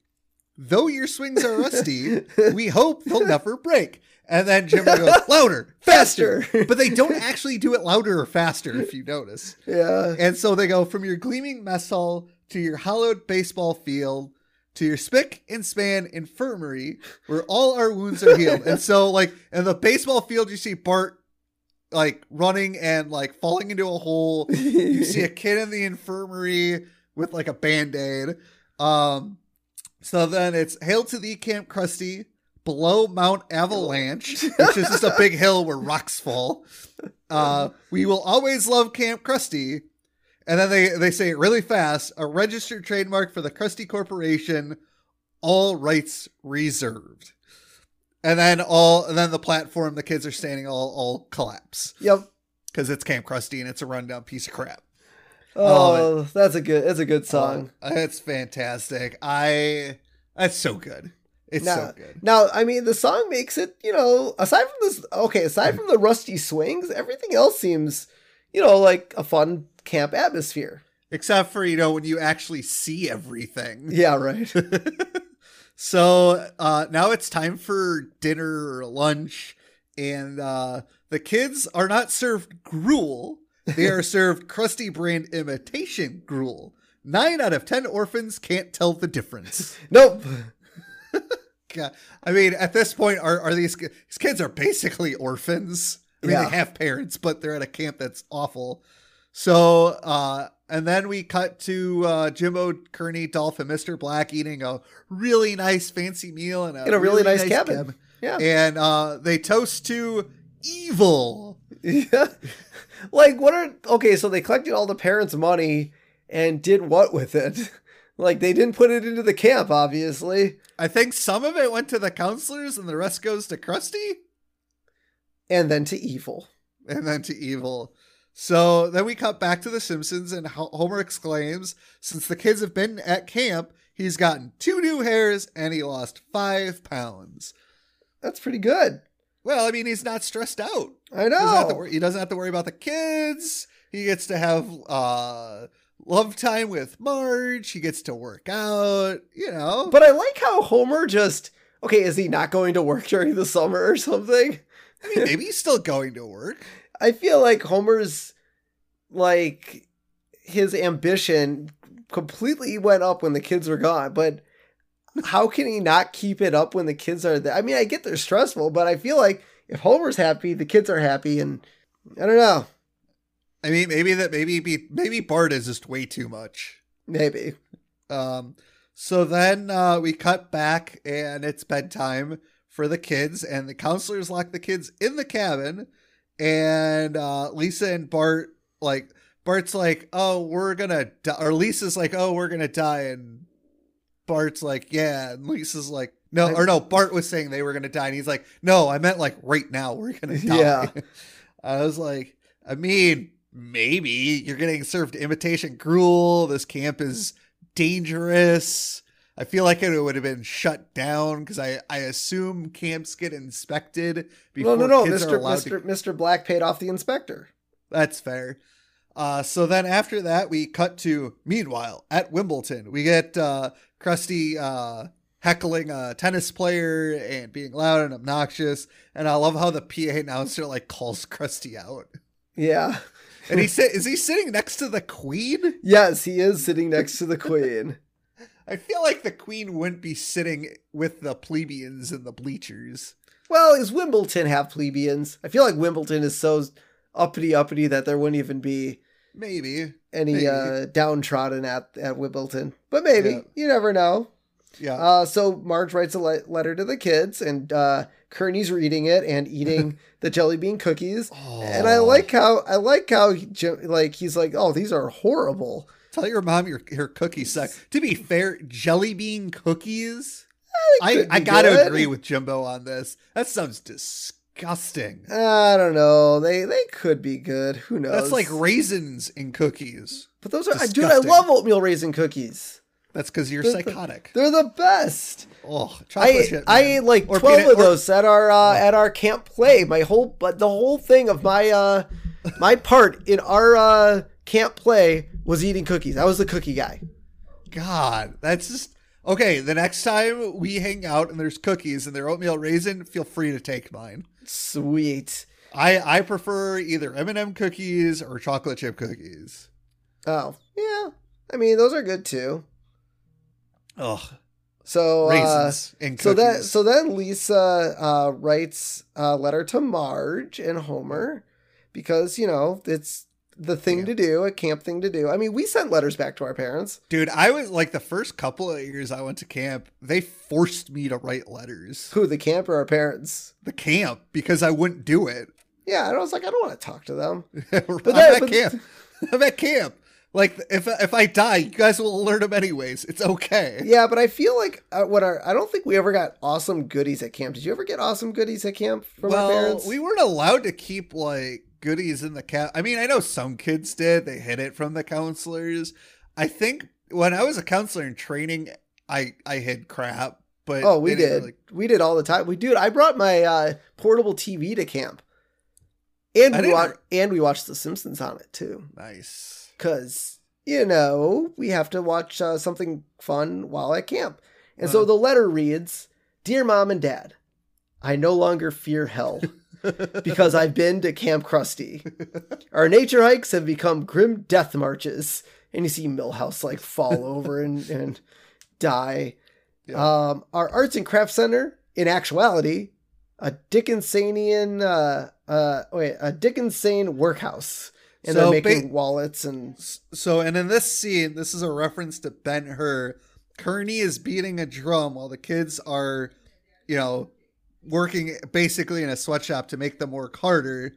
Though your swings are rusty, *laughs* we hope they'll never break." And then Jimbo goes *laughs* louder, faster, Faster. but they don't actually do it louder or faster if you notice. yeah. And so they go from your gleaming mess hall to your hollowed baseball field to your spick and span infirmary where all our wounds are healed. and so, like, in the baseball field, you see Bart like running and like falling into a hole. You see a kid in the infirmary with like a band aid. Um, so then it's Hail to thee, Camp Krusty, below Mount Avalanche, which is just a big hill where rocks fall. Uh, we will always love Camp Krusty. And then they, they say it really fast a registered trademark for the Krusty Corporation, all rights reserved. And then all and then the platform the kids are standing all all collapse Yep. because it's Camp Krusty and it's a rundown piece of crap. Oh, that's a good. That's a good song. Uh, it's fantastic. I that's so good. It's Now- so good. Now, I mean, the song makes it. You know, aside from this, okay, aside from the rusty swings, everything else seems, you know, like a fun camp atmosphere. Except for you know when you actually see everything. *laughs* Yeah, right. *laughs* so uh, now it's time for dinner or lunch, and uh, the kids are not served gruel; they are *laughs* served Krusty brand imitation gruel. Nine out of ten orphans can't tell the difference. nope. God, I mean, at this point, are are these these kids are basically orphans? I mean, Yeah. they have parents, but they're at a camp that's awful. So, uh, and then we cut to uh, Jimbo, Kearney, Dolph, and Mister Black eating a really nice fancy meal in a, In a really nice cabin. Yeah. and uh, they toast to evil. Yeah. *laughs* Like, what are okay? So they collected all the parents' money and did what with it? *laughs* Like, they didn't put it into the camp, obviously, I think some of it went to the counselors, and the rest goes to Krusty. and then to evil. and then to evil. So then we cut back to The Simpsons, and Homer exclaims, Since the kids have been at camp, he's gotten two new hairs and he lost five pounds. That's pretty good. Well, I mean, he's not stressed out. I He doesn't, have to know. worry, he doesn't have to worry about the kids. He gets to have uh, love time with Marge. He gets to work out, you know. But I like how Homer just okay. Is he not going to work during the summer or something? I mean, maybe he's still going to work. I feel like Homer's like his ambition completely went up when the kids were gone, but how can he not keep it up when the kids are there? I mean, I get they're stressful, but I feel like if Homer's happy, the kids are happy, and I don't know. I mean, maybe that maybe be, maybe Bart is just way too much. Maybe. Um. So then uh, we cut back, and it's bedtime for the kids, and the counselors lock the kids in the cabin, and uh, Lisa and Bart like Bart's like, "Oh, we're gonna," die. or Lisa's like, "Oh, we're gonna die," and Bart's like, "Yeah," and Lisa's like, "No," or no, Bart was saying they were gonna die, and he's like, "No, I meant like right now we're gonna *laughs* die." Yeah. *laughs* I was like, I mean, maybe you're getting served imitation gruel. This camp is dangerous. I feel like it would have been shut down because I, I assume camps get inspected No, before no, no. are Mr. Mr. to. Mr. Black paid off the inspector. That's fair. Uh, so then after that, we cut to meanwhile at Wimbledon. We get uh, Krusty uh, heckling a tennis player and being loud and obnoxious. And I love how the PA announcer like calls Krusty out. Yeah. And he *laughs* said, "Is he sitting next to the Queen?" Yes, he is sitting next to the queen. I feel like the Queen wouldn't be sitting with the plebeians in the bleachers. Well, is Wimbledon have plebeians? I feel like Wimbledon is so uppity uppity that there wouldn't even be Maybe. any Maybe. uh, downtrodden at at Wimbledon. But maybe Yeah. you never know. Yeah. Uh, so Marge writes a le- letter to the kids, and uh, Kearney's reading it and *laughs* eating the jelly bean cookies. And I Oh. like how I like how like he's like, oh, these are horrible. Tell your mom your her cookies suck. To be fair, jelly bean cookies. I, I gotta good. agree with Jimbo on this. That sounds disgusting. I don't know. They they could be good. Who knows? That's like raisins in cookies. but those are dude. I love oatmeal raisin cookies. That's because you're They're the- psychotic. They're the best. Oh, I. I ate like Or twelve peanut- of or- those at our uh, at our camp play. My whole but the whole thing of my uh my part in our uh camp play was eating cookies. I was the cookie guy. God, that's just okay. The next time we hang out and there's cookies and they're oatmeal raisin, feel free to take mine. Sweet. I I prefer either M and m cookies or chocolate chip cookies. Oh yeah. I mean those are good too. Ugh, So uh, so that so then Lisa uh, writes a letter to Marge and Homer because you know it's the thing Yeah. to do, a camp thing to do. I mean, we sent letters back to our parents. Dude, I was like the first couple of years I went to camp, they forced me to write letters. Who the camp or our parents? The camp because I wouldn't do it. Yeah, and I was like, I don't want to talk to them. *laughs* I'm that- at but- camp. *laughs* I'm at camp. Like if if I die, you guys will alert them anyways. It's okay. *laughs* Yeah, but I feel like uh, what our I don't think we ever got awesome goodies at camp. Did you ever get awesome goodies at camp from our well, parents? we weren't allowed to keep like goodies in the camp. I mean, I know some kids did. They hid it from the counselors. I think when I was a counselor in training, I I hid crap. But oh, we didn't really- We did all the time. We dude, I brought my uh, portable TV to camp, and I we didn't wa- and we watched The Simpsons on it too. nice. because you know we have to watch uh, something fun while at camp and so Uh. the letter reads dear mom and dad i no longer fear hell *laughs* because i've been to camp krusty *laughs* our nature hikes have become grim death marches and you see milhouse like fall over and, *laughs* and die Yeah. um, our arts and crafts center in actuality a dickinsonian uh, uh, wait a dickensian workhouse and So they're making ba- wallets and So, and in this scene, this is a reference to Ben Hur. Kearney is beating a drum while the kids are, you know, working basically in a sweatshop to make them work harder.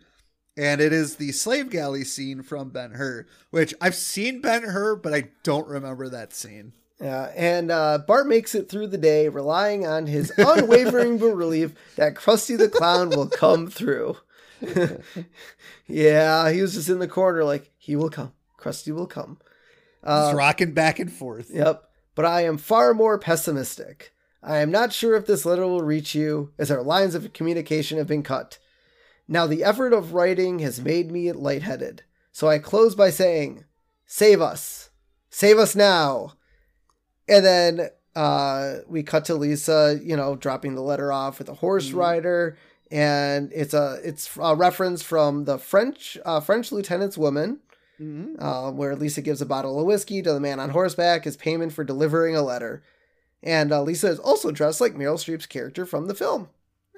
And it is the slave galley scene from Ben Hur, which I've seen Ben Hur, but I don't remember that scene. Yeah, and uh, Bart makes it through the day relying on his *laughs* unwavering belief that Krusty the Clown will come through. *laughs* yeah, he was just in the corner like, he will come. Krusty will come. Uh, rocking back and forth. yep. But I am far more pessimistic. I am not sure if this letter will reach you, as our lines of communication have been cut. Now, the effort of writing has made me lightheaded, so I close by saying, Save us! Save us now! And then uh, we cut to Lisa, you know, dropping the letter off with a horse Mhm. rider, and it's a it's a reference from the French uh, French lieutenant's woman, Mhm. uh, where Lisa gives a bottle of whiskey to the man on horseback as payment for delivering a letter. And uh, Lisa is also dressed like Meryl Streep's character from the film.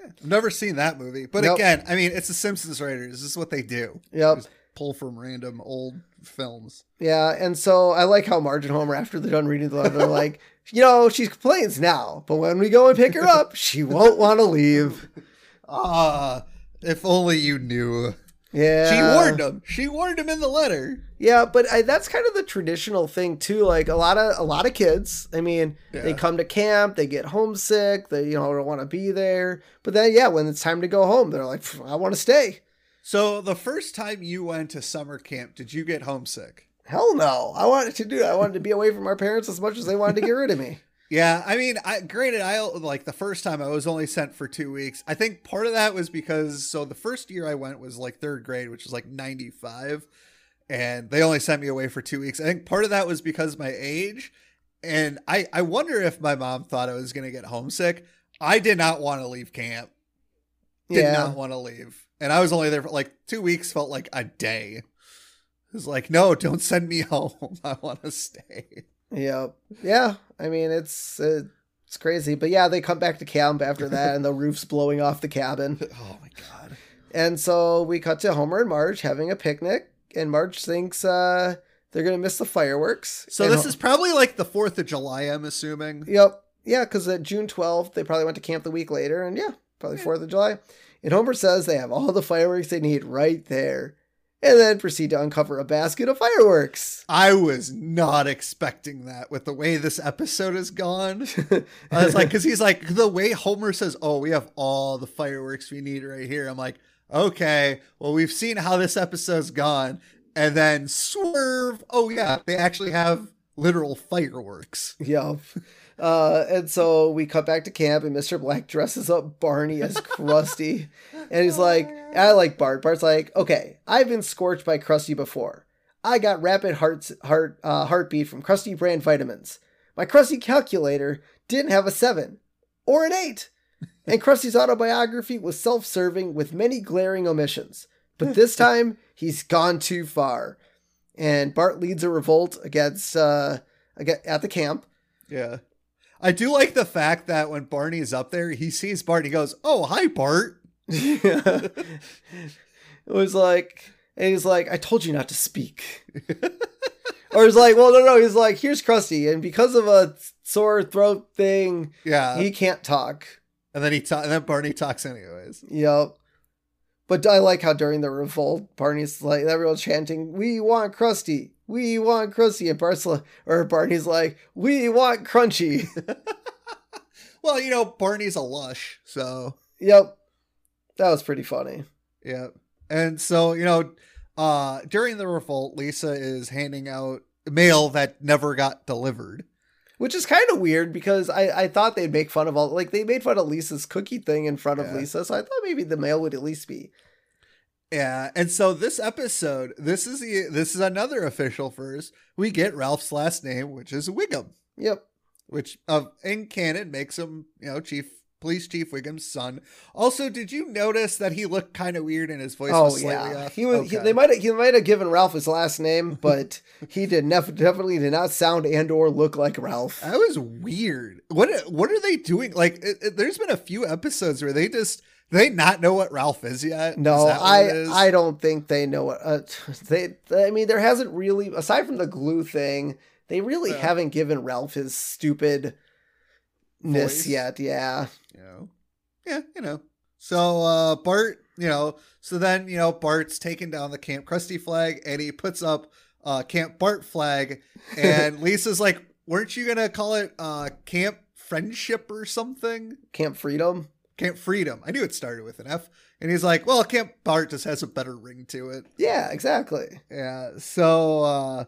I've never seen that movie, but Nope. again, I mean, it's the Simpsons writers. This is what they do. Yep. Just pull from random old films. Yeah, and so I like how Marge and Homer, after they're done reading the letter, they're like, *laughs* you know, she complains now, but when we go and pick her up, she won't want to leave. Ah, if only you knew. Yeah, She warned him. She warned him in the letter. Yeah, but I, that's kind of the traditional thing too. Like a lot of a lot of kids. I mean, they come to camp, they get homesick, they you know don't want to be there. But then yeah, when it's time to go home, they're like, I want to stay. So the first time you went to summer camp, did you get homesick? Hell no, I wanted to do. I wanted to be away from our parents as much as they wanted to get rid of me. *laughs* Yeah, I mean, I granted, I like the first time I was only sent for two weeks. I think part of that was because so the first year I went was like third grade, which was like ninety five, and they only sent me away for two weeks. I think part of that was because of my age, and I I wonder if my mom thought I was gonna get homesick. I did not want to leave camp. Did yeah, not want to leave, and I was only there for like two weeks. Felt like a day. It was like, no, don't send me *laughs* home. I want to stay. yeah, yeah. I mean, it's uh, it's crazy, but yeah, they come back to camp after that, and the roof's blowing off the cabin. *laughs* Oh my god. And so we cut to Homer and Marge having a picnic, and Marge thinks uh, they're gonna miss the fireworks. So And this Ho- is probably like the Fourth of July, I'm assuming. Yep. Yeah, because at June 12th, they probably went to camp the week later, and yeah, probably 4th of July. And Homer says they have all the fireworks they need right there, and then proceed to uncover a basket of fireworks. I was not expecting that with the way this episode has gone. *laughs* I was like, because he's like, the way Homer says, "Oh, we have all the fireworks we need right here." I'm like, okay, well, we've seen how this episode's gone, and then swerve. Oh yeah, they actually have literal fireworks. Yep. Uh, and so we cut back to camp, and Mr. Black dresses up Barney as Krusty. *laughs* and he's like, I like Bart. Bart's like, okay, I've been scorched by Krusty before. I got rapid heart, heart, uh, heartbeat from Krusty brand vitamins. My Krusty calculator didn't have a 7 or an 8. And Krusty's autobiography was self serving with many glaring omissions. But this *laughs* time, he's gone too far. And Bart leads a revolt against uh, at the camp. Yeah. I do like the fact that when Barney is up there, he sees Bart and he goes, Oh, hi, Bart. *laughs* it was like, and he's like, I told you not to speak. *laughs* or he's like, well, no, no. He's like, here's Krusty, and because of a sore throat thing, Yeah. he can't talk. And then he ta- and then Barney talks anyways. Yep. But I like how during the revolt, Barney's like, everyone's chanting, "We want Krusty, we want Krusty," and Bart's or Barney's like, "We want Crunchy." *laughs* Well, you know, Barney's a lush, so yep, that was pretty funny. Yep, And so, you know, uh during the revolt, Lisa is handing out mail that never got delivered. Which is kind of weird because I, I thought they'd make fun of all like they made fun of Lisa's cookie thing in front of Lisa, so I thought maybe the mail would at least be. Yeah, and so this episode, this is the this is another official first. We get Ralph's last name, which is Wiggum, Yep. which uh, in canon makes him, you know, Chief Police Chief Wiggum's son. Also, did you notice that he looked kind of weird and his voice Oh was slightly yeah. off? He was. He, they might have. He might have given Ralph his last name, *laughs* but he did nef- definitely did not sound and or look like Ralph. That was weird. What what are they doing? Like, it, it- there's been a few episodes where they just they not know what Ralph is yet. No, Is I? I don't think they know what. Uh, they. I mean, there hasn't really aside from the glue thing. They really Yeah. haven't given Ralph his stupidness Voice. yet. Yeah. you know, yeah, you know. So uh Bart, you know, so then you know Bart's taking down the Camp Krusty flag and he puts up uh Camp Bart flag, and *laughs* Lisa's like, "Weren't you gonna call it uh Camp Friendship or something?" Camp Freedom. Camp Freedom. I knew it started with an F. And he's like, "Well, Camp Bart just has a better ring to it." Yeah, exactly. Yeah. So uh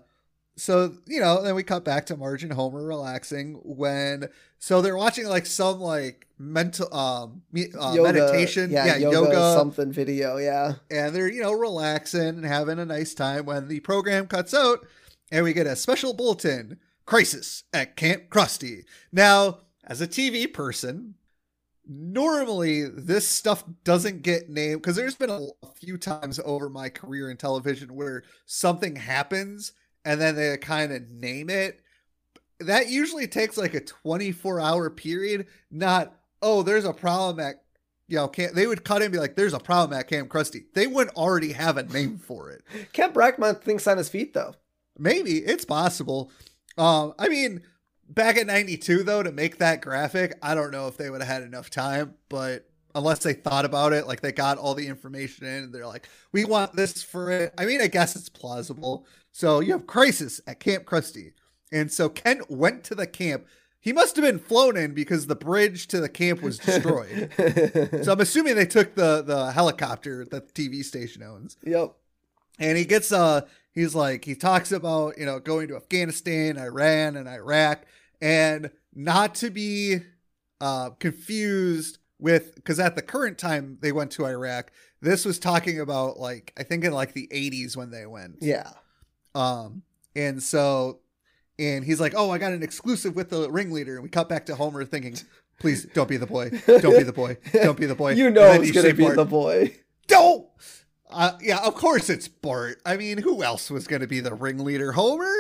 so you know, then we cut back to Marge and Homer relaxing when so they're watching like some like mental um uh, Yoga- meditation, Yeah, yeah, yoga, yoga, something video. Yeah. and they're you know relaxing and having a nice time when the program cuts out and we get a special bulletin crisis at Camp Krusty. Now, as a TV person, normally this stuff doesn't get named because there's been a, a few times over my career in television where something happens and then they kind of name it. That usually takes like a 24 hour period, not, oh, there's a problem at, you know, can't, they would cut in and be like, there's a problem at Camp Krusty. They wouldn't already have a name for it. *laughs* Kent Brockman thinks on his feet, though. Maybe it's possible. Um, I mean, back at 92 though to make that graphic i don't know if they would have had enough time but unless they thought about it like they got all the information in and they're like we want this for it i mean i guess it's plausible so you have crisis at camp krusty and so kent went to the camp. He must have been flown in because the bridge to the camp was destroyed. So i'm assuming they took the the helicopter that the tv station owns. Yep. And he gets uh he's like he talks about you know going to afghanistan iran and iraq. And not to be uh confused with because at the current time they went to iraq this was talking about like i think in like the 80s when they went. Yeah. Um and so and he's like oh i got an exclusive with the ringleader and we cut back to homer thinking please don't be the boy don't be the boy don't be the boy *laughs* you know it's gonna be "Bart, the boy don't uh, yeah, of course it's Bart. I mean, who else was going to be the ringleader? Homer?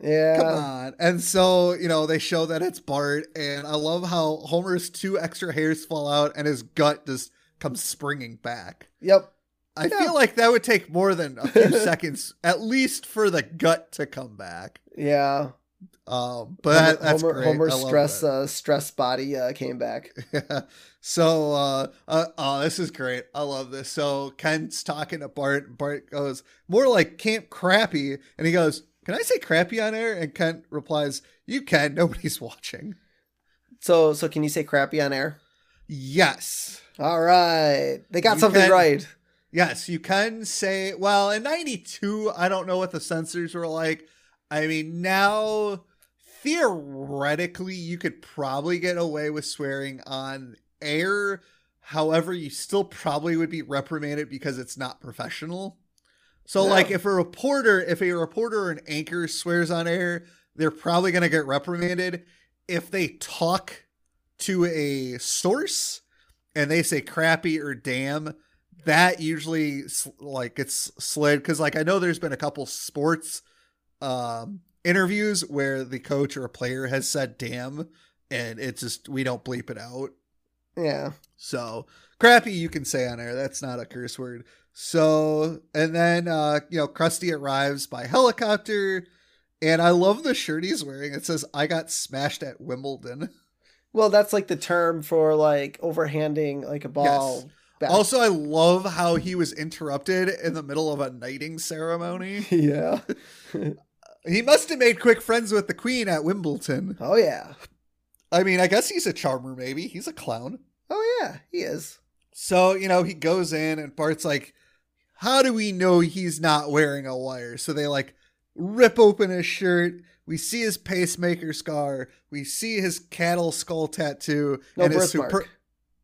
yeah Come on. And so, you know, they show that it's Bart, and I love how Homer's two extra hairs fall out and his gut just comes springing back. yep I Yeah. feel like that would take more than a few *laughs* seconds, at least for the gut to come back. yeah Um, but Homer, great. Homer's stress that. uh, stress body uh, came back *laughs* Yeah. So, uh, uh, oh, this is great. I love this. So Kent's talking to Bart. and Bart goes more like Camp Crappy, and he goes, "Can I say crappy on air?" And Kent replies, "You can. *laughs* Nobody's watching." so so can you say crappy on air Yes, all right they got You something can- right yes, you can say. Well, in '92, I don't know what the censors were like. I mean, now theoretically, you could probably get away with swearing on air. However, you still probably would be reprimanded because it's not professional. So, Yeah. like, if a reporter, if a reporter or an anchor swears on air, they're probably going to get reprimanded. If they talk to a source and they say crappy or damn, that usually like gets slid because, like, I know there's been a couple sports um, interviews where the coach or a player has said damn, and it's just we don't bleep it out. yeah So crappy you can say on air. That's not a curse word. So and then uh, you know, Krusty arrives by helicopter. And I love the shirt he's wearing. It says, I got smashed at Wimbledon. well that's like the term for like overhanding like a ball Yes. Back. Also, I love how he was interrupted in the middle of a knighting ceremony. *laughs* yeah *laughs* He must have made quick friends with the queen at Wimbledon. oh yeah I mean, I guess he's a charmer, maybe. He's a clown. oh yeah he is So, you know, he goes in and Bart's like, How do we know he's not wearing a wire? So they like rip open his shirt. We see his pacemaker scar. We see his cattle skull tattoo no and his birthmark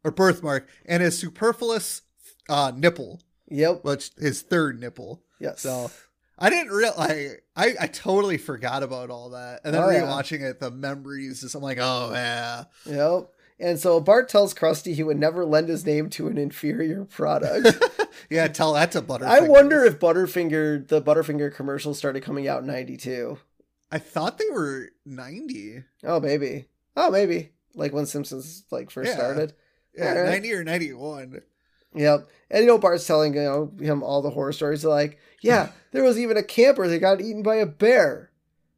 or birthmark and his superfluous uh, nipple, yep which his third nipple. yes So I didn't realize I, I totally forgot about all that. And then Oh, yeah. rewatching it, the memories just I'm like, oh yeah. Yep. And so Bart tells Krusty he would never lend his name to an inferior product. *laughs* yeah, tell that to Butterfinger. I wonder if Butterfinger, the Butterfinger commercial started coming out in 92. I thought they were 90. Oh, maybe. Oh, maybe. Like when Simpsons like first Yeah. started. Yeah, Alright. 90 or 91. Yep. And you know, Bart's telling you know him all the horror stories. Like, yeah, *laughs* there was even a camper that got eaten by a bear.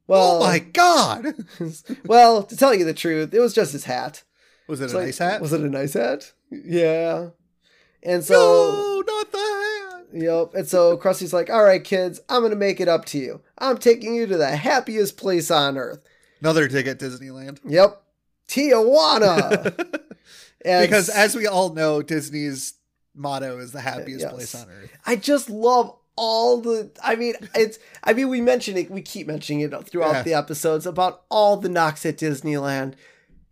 Well, oh my god. *laughs* well, to tell you the truth, it was just his hat. Was it It's a like, nice hat? Was it a nice hat? Yeah. And so no, not the hat. Yep. And so Krusty's like, all right, kids, I'm going to make it up to you. I'm taking you to the happiest place on earth. Another at Disneyland. Yep. Tijuana. *laughs* And because as we all know, Disney's motto is the happiest Yes. place on earth. I just love all the, I mean, it's, I mean, we mention it, we keep mentioning it throughout Yeah. the episodes about all the knocks at Disneyland.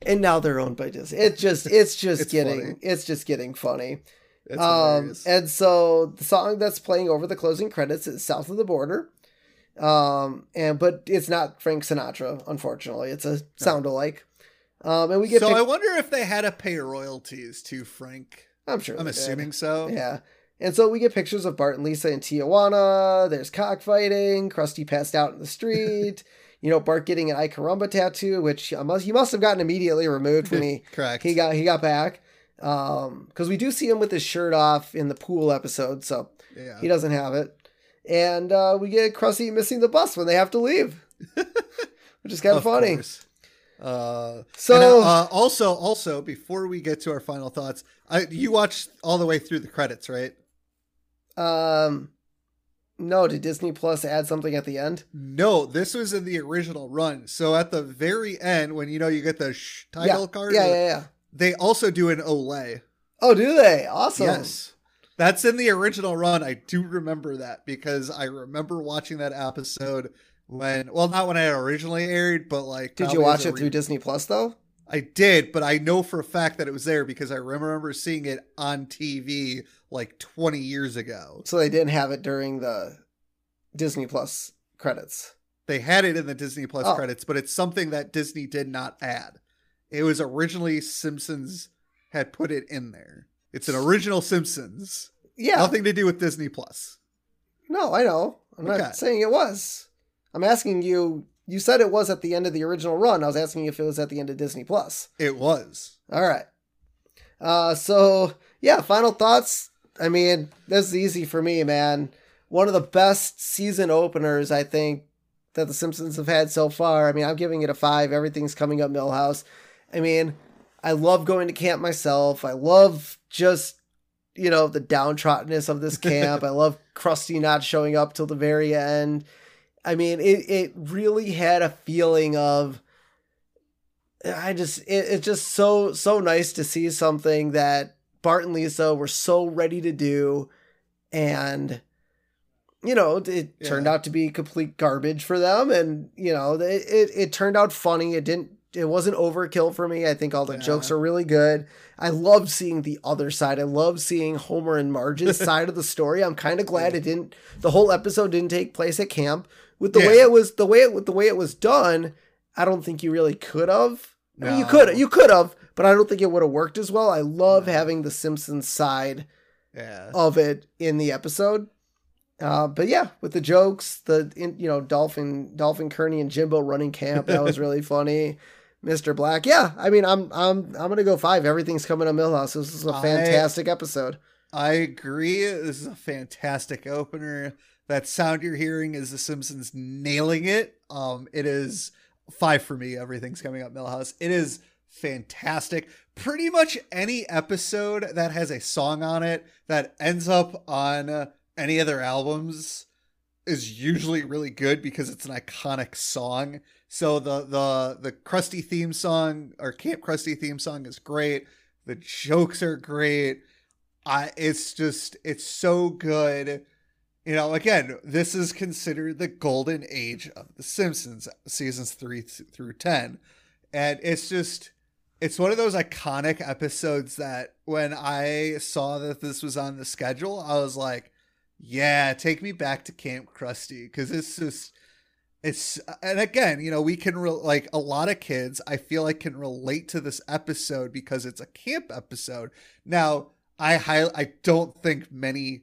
And now they're owned by Disney. It's just, it's just It's getting, funny. it's just getting funny. It's um, hilarious. and so the song that's playing over the closing credits is "South of the Border," um, and but it's not Frank Sinatra, unfortunately. It's a sound alike. Um, and we get so pic- I wonder if they had to pay royalties to Frank. I'm sure I'm they did. assuming so. Yeah. And so we get pictures of Bart and Lisa in Tijuana. There's cockfighting. Krusty passed out in the street. *laughs* you know, Bart getting an Ay Caramba tattoo, which he must, he must have gotten immediately removed when he *laughs* Correct. he got he got back. Um, because we do see him with his shirt off in the pool episode, so yeah. he doesn't have it. And uh, we get Krusty missing the bus when they have to leave, *laughs* which is kind of funny. course. Uh, So and, uh, also, also before we get to our final thoughts, I, you watched all the way through the credits, right? um, no, did Disney Plus add something at the end? No, this was in the original run. So at the very end, when you know you get the sh- title yeah. card, Yeah, yeah, yeah. they also do an Olay. Oh, do they? Awesome. Yes. That's in the original run. I do remember that because I remember watching that episode when, well, not when it originally aired, but like. Did you watch it through Disney Plus though? I did, but I know for a fact that it was there because I remember seeing it on TV like 20 years ago. So they didn't have it during the Disney Plus credits. They had it in the Disney Plus Oh. credits, but it's something that Disney did not add. It was originally Simpsons had put it in there. It's an original Simpsons. Yeah. Nothing to do with Disney Plus. No, I know. I'm Okay. not saying it was. I'm asking you. You said it was at the end of the original run. I was asking you if it was at the end of Disney Plus. It was. All right. Uh, so yeah, final thoughts. I mean, this is easy for me, man. One of the best season openers I think that the Simpsons have had so far. I mean, I'm giving it a five. Everything's coming up Milhouse. I mean, I love going to camp myself. I love just you know the downtroddenness of this *laughs* camp. I love Krusty not showing up till the very end. I mean, it it really had a feeling of I just it, it's just so so nice to see something that Bart and Lisa were so ready to do and you know it Yeah. turned out to be complete garbage for them and you know it, it it turned out funny. It didn't it wasn't overkill for me. I think all the Yeah. jokes are really good. I love seeing the other side. I love seeing homer and marge's *laughs* side of the story. I'm kind of glad it didn't the whole episode didn't take place at camp with the Yeah. way it was the way it with the way it was done i don't think you really could have I mean, you No. could you could have but i don't think it would have worked as well i love No. having the simpsons side Yeah. of it in the episode. Uh, but yeah, with the jokes, the in, you know Dolph and, Dolphin Kearney and Jimbo running camp, that was *laughs* really funny. Mr. Black, yeah, I mean, I'm I'm I'm gonna go five. Everything's coming to Milhouse. This is a fantastic episode. I agree. This is a fantastic opener. That sound you're hearing is The Simpsons nailing it. Um, it is five for me. Everything's coming up Milhouse. It is fantastic. Pretty much any episode that has a song on it that ends up on uh, any other albums is usually really good because it's an iconic song. So the the the Krusty theme song or Kamp Krusty theme song is great. The jokes are great. I it's just it's so good. You know, again, this is considered the golden age of The Simpsons, seasons three through ten, and it's just it's one of those iconic episodes that when I saw that this was on the schedule, I was like, "Yeah, take me back to Kamp Krusty," because it's just it's and again, you know, we can re- like a lot of kids I feel like can relate to this episode because it's a camp episode. Now, I hi- I don't think many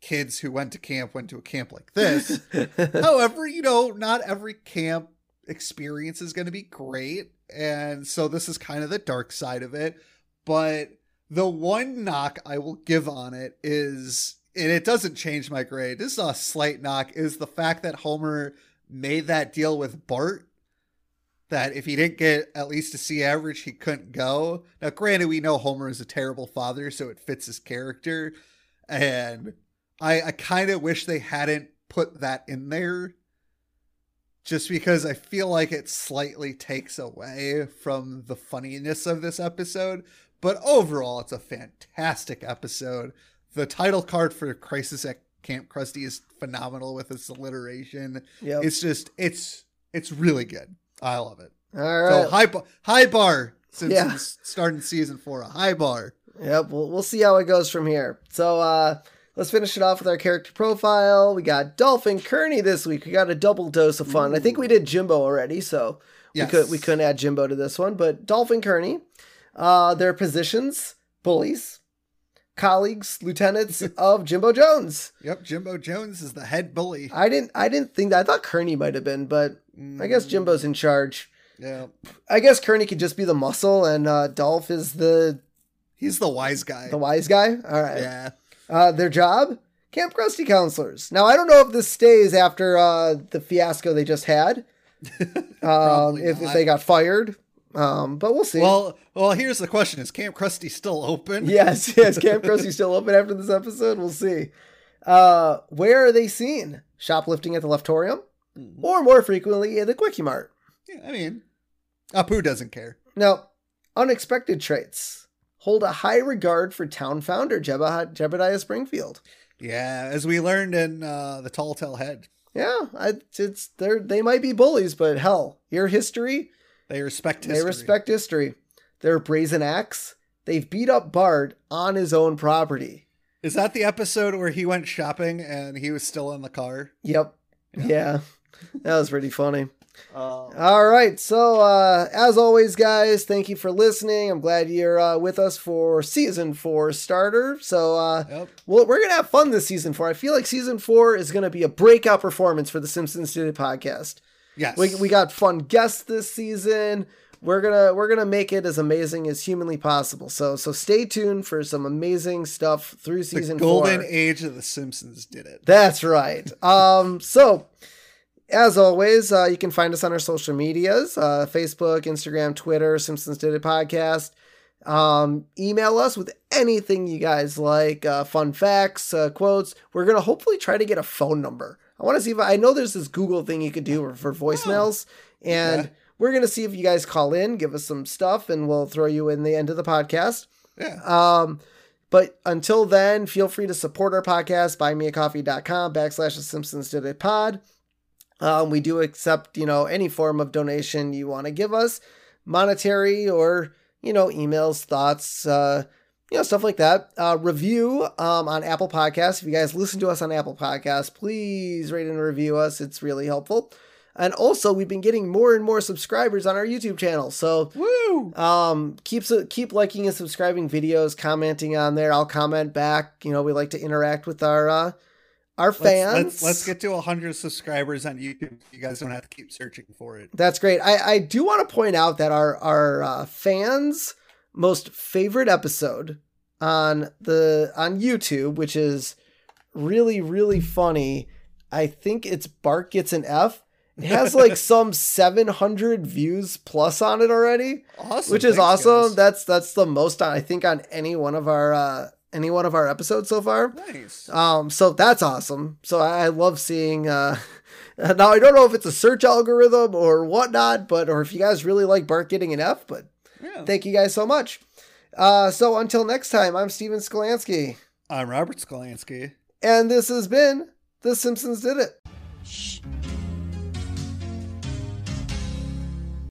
kids who went to camp went to a camp like this. *laughs* However, you know, not every camp experience is going to be great. And so this is kind of the dark side of it. But the one knock I will give on it is, and it doesn't change my grade, this is a slight knock, is the fact that Homer made that deal with Bart. That if he didn't get at least a C average, he couldn't go. Now, granted, we know Homer is a terrible father, so it fits his character. And I, I kind of wish they hadn't put that in there just because I feel like it slightly takes away from the funniness of this episode. But overall, it's a fantastic episode. The title card for Crisis at Kamp Krusty is phenomenal with its alliteration. yep. It's just it's it's really good. I love it. All right. So high bar, high bar. Simpsons starting season four, a high bar. Yep, we'll, we'll see how it goes from here. So uh, let's finish it off with our character profile. We got Dolph and Kearney this week. We got a double dose of fun. I think we did Jimbo already, so Yes. we could we couldn't add Jimbo to this one. But Dolph and Kearney, uh, their positions: bullies, colleagues, lieutenants *laughs* of Jimbo Jones. Yep, Jimbo Jones is the head bully. I didn't I didn't think that. I thought Kearney might have been, but I guess Jimbo's in charge. Yeah, I guess Kearney could just be the muscle, and uh, Dolph is the he's the wise guy. the wise guy. All right. Yeah, Uh, their job, Kamp Krusty counselors. Now I don't know if this stays after uh, the fiasco they just had. *laughs* Um, if, if they got fired, um, but we'll see. Well, well, here's the question: Is Kamp Krusty still open? *laughs* yes, yes, Kamp Krusty still open after this episode. We'll see. Uh, where are they seen? Shoplifting at the Leftorium, Mhm. or more frequently in the Kwik-E-Mart. Yeah, I mean, Apu doesn't care. Now, unexpected traits. Hold a high regard for town founder Jebediah, Jebediah Springfield. Yeah, as we learned in uh, the Telltale Head, Yeah, I, it's they they might be bullies, but hell, your history, they respect history. they respect history. They're brazen acts. They've beat up Bart on his own property. Is that the episode where he went shopping and he was still in the car? Yep. Yeah. that was pretty funny. Uh, All right. So, uh, as always, guys, thank you for listening. I'm glad you're uh, with us for season four starter. So, uh, yep. well, we're going to have fun this season four. I feel like season four is going to be a breakout performance for the Simpsons It podcast. Yes. We, we got fun guests this season. We're gonna we're gonna make it as amazing as humanly possible. So so stay tuned for some amazing stuff through the season golden four. age of the Simpsons did it. That's right. Um, so, as always, uh, you can find us on our social medias uh, Facebook, Instagram, Twitter, Simpsons Did It Podcast. Um, email us with anything you guys like, uh, fun facts, uh, quotes. We're going to hopefully try to get a phone number. I want to see if I know there's this Google thing you could do for voicemails, and Okay. we're going to see if you guys call in, give us some stuff, and we'll throw you in the end of the podcast. Yeah. Um, but until then, feel free to support our podcast, buymeacoffee.com backslash the Simpsons Did It pod. Um, we do accept, you know, any form of donation you want to give us, monetary or, you know, emails, thoughts, uh, you know, stuff like that. Uh, review um, on Apple Podcasts. If you guys listen to us on Apple Podcasts, please rate and review us. It's really helpful. And also, we've been getting more and more subscribers on our YouTube channel. So Woo! um, keep keep liking and subscribing videos, commenting on there. I'll comment back. You know, we like to interact with our uh, our Let's, fans. let's, let's get to 100 subscribers on YouTube. You guys don't have to keep searching for it. That's great. I I do want to point out that our our uh, fans' most favorite episode on the on YouTube, which is really really funny. I think it's Bart gets an F. It has *laughs* like some 700 views plus on it already. Awesome. which is Thanks, awesome. guys. That's that's the most I think on any one of our uh, any one of our episodes so far. Nice. Um, so that's awesome. So I, I love seeing. Uh, *laughs* now I don't know if it's a search algorithm or whatnot, but or if you guys really like Bart getting an F, but Yeah. thank you guys so much. Uh, so until next time, I'm Steven Skolansky, I'm Robert Skolansky. and this has been The Simpsons Did It. Shh.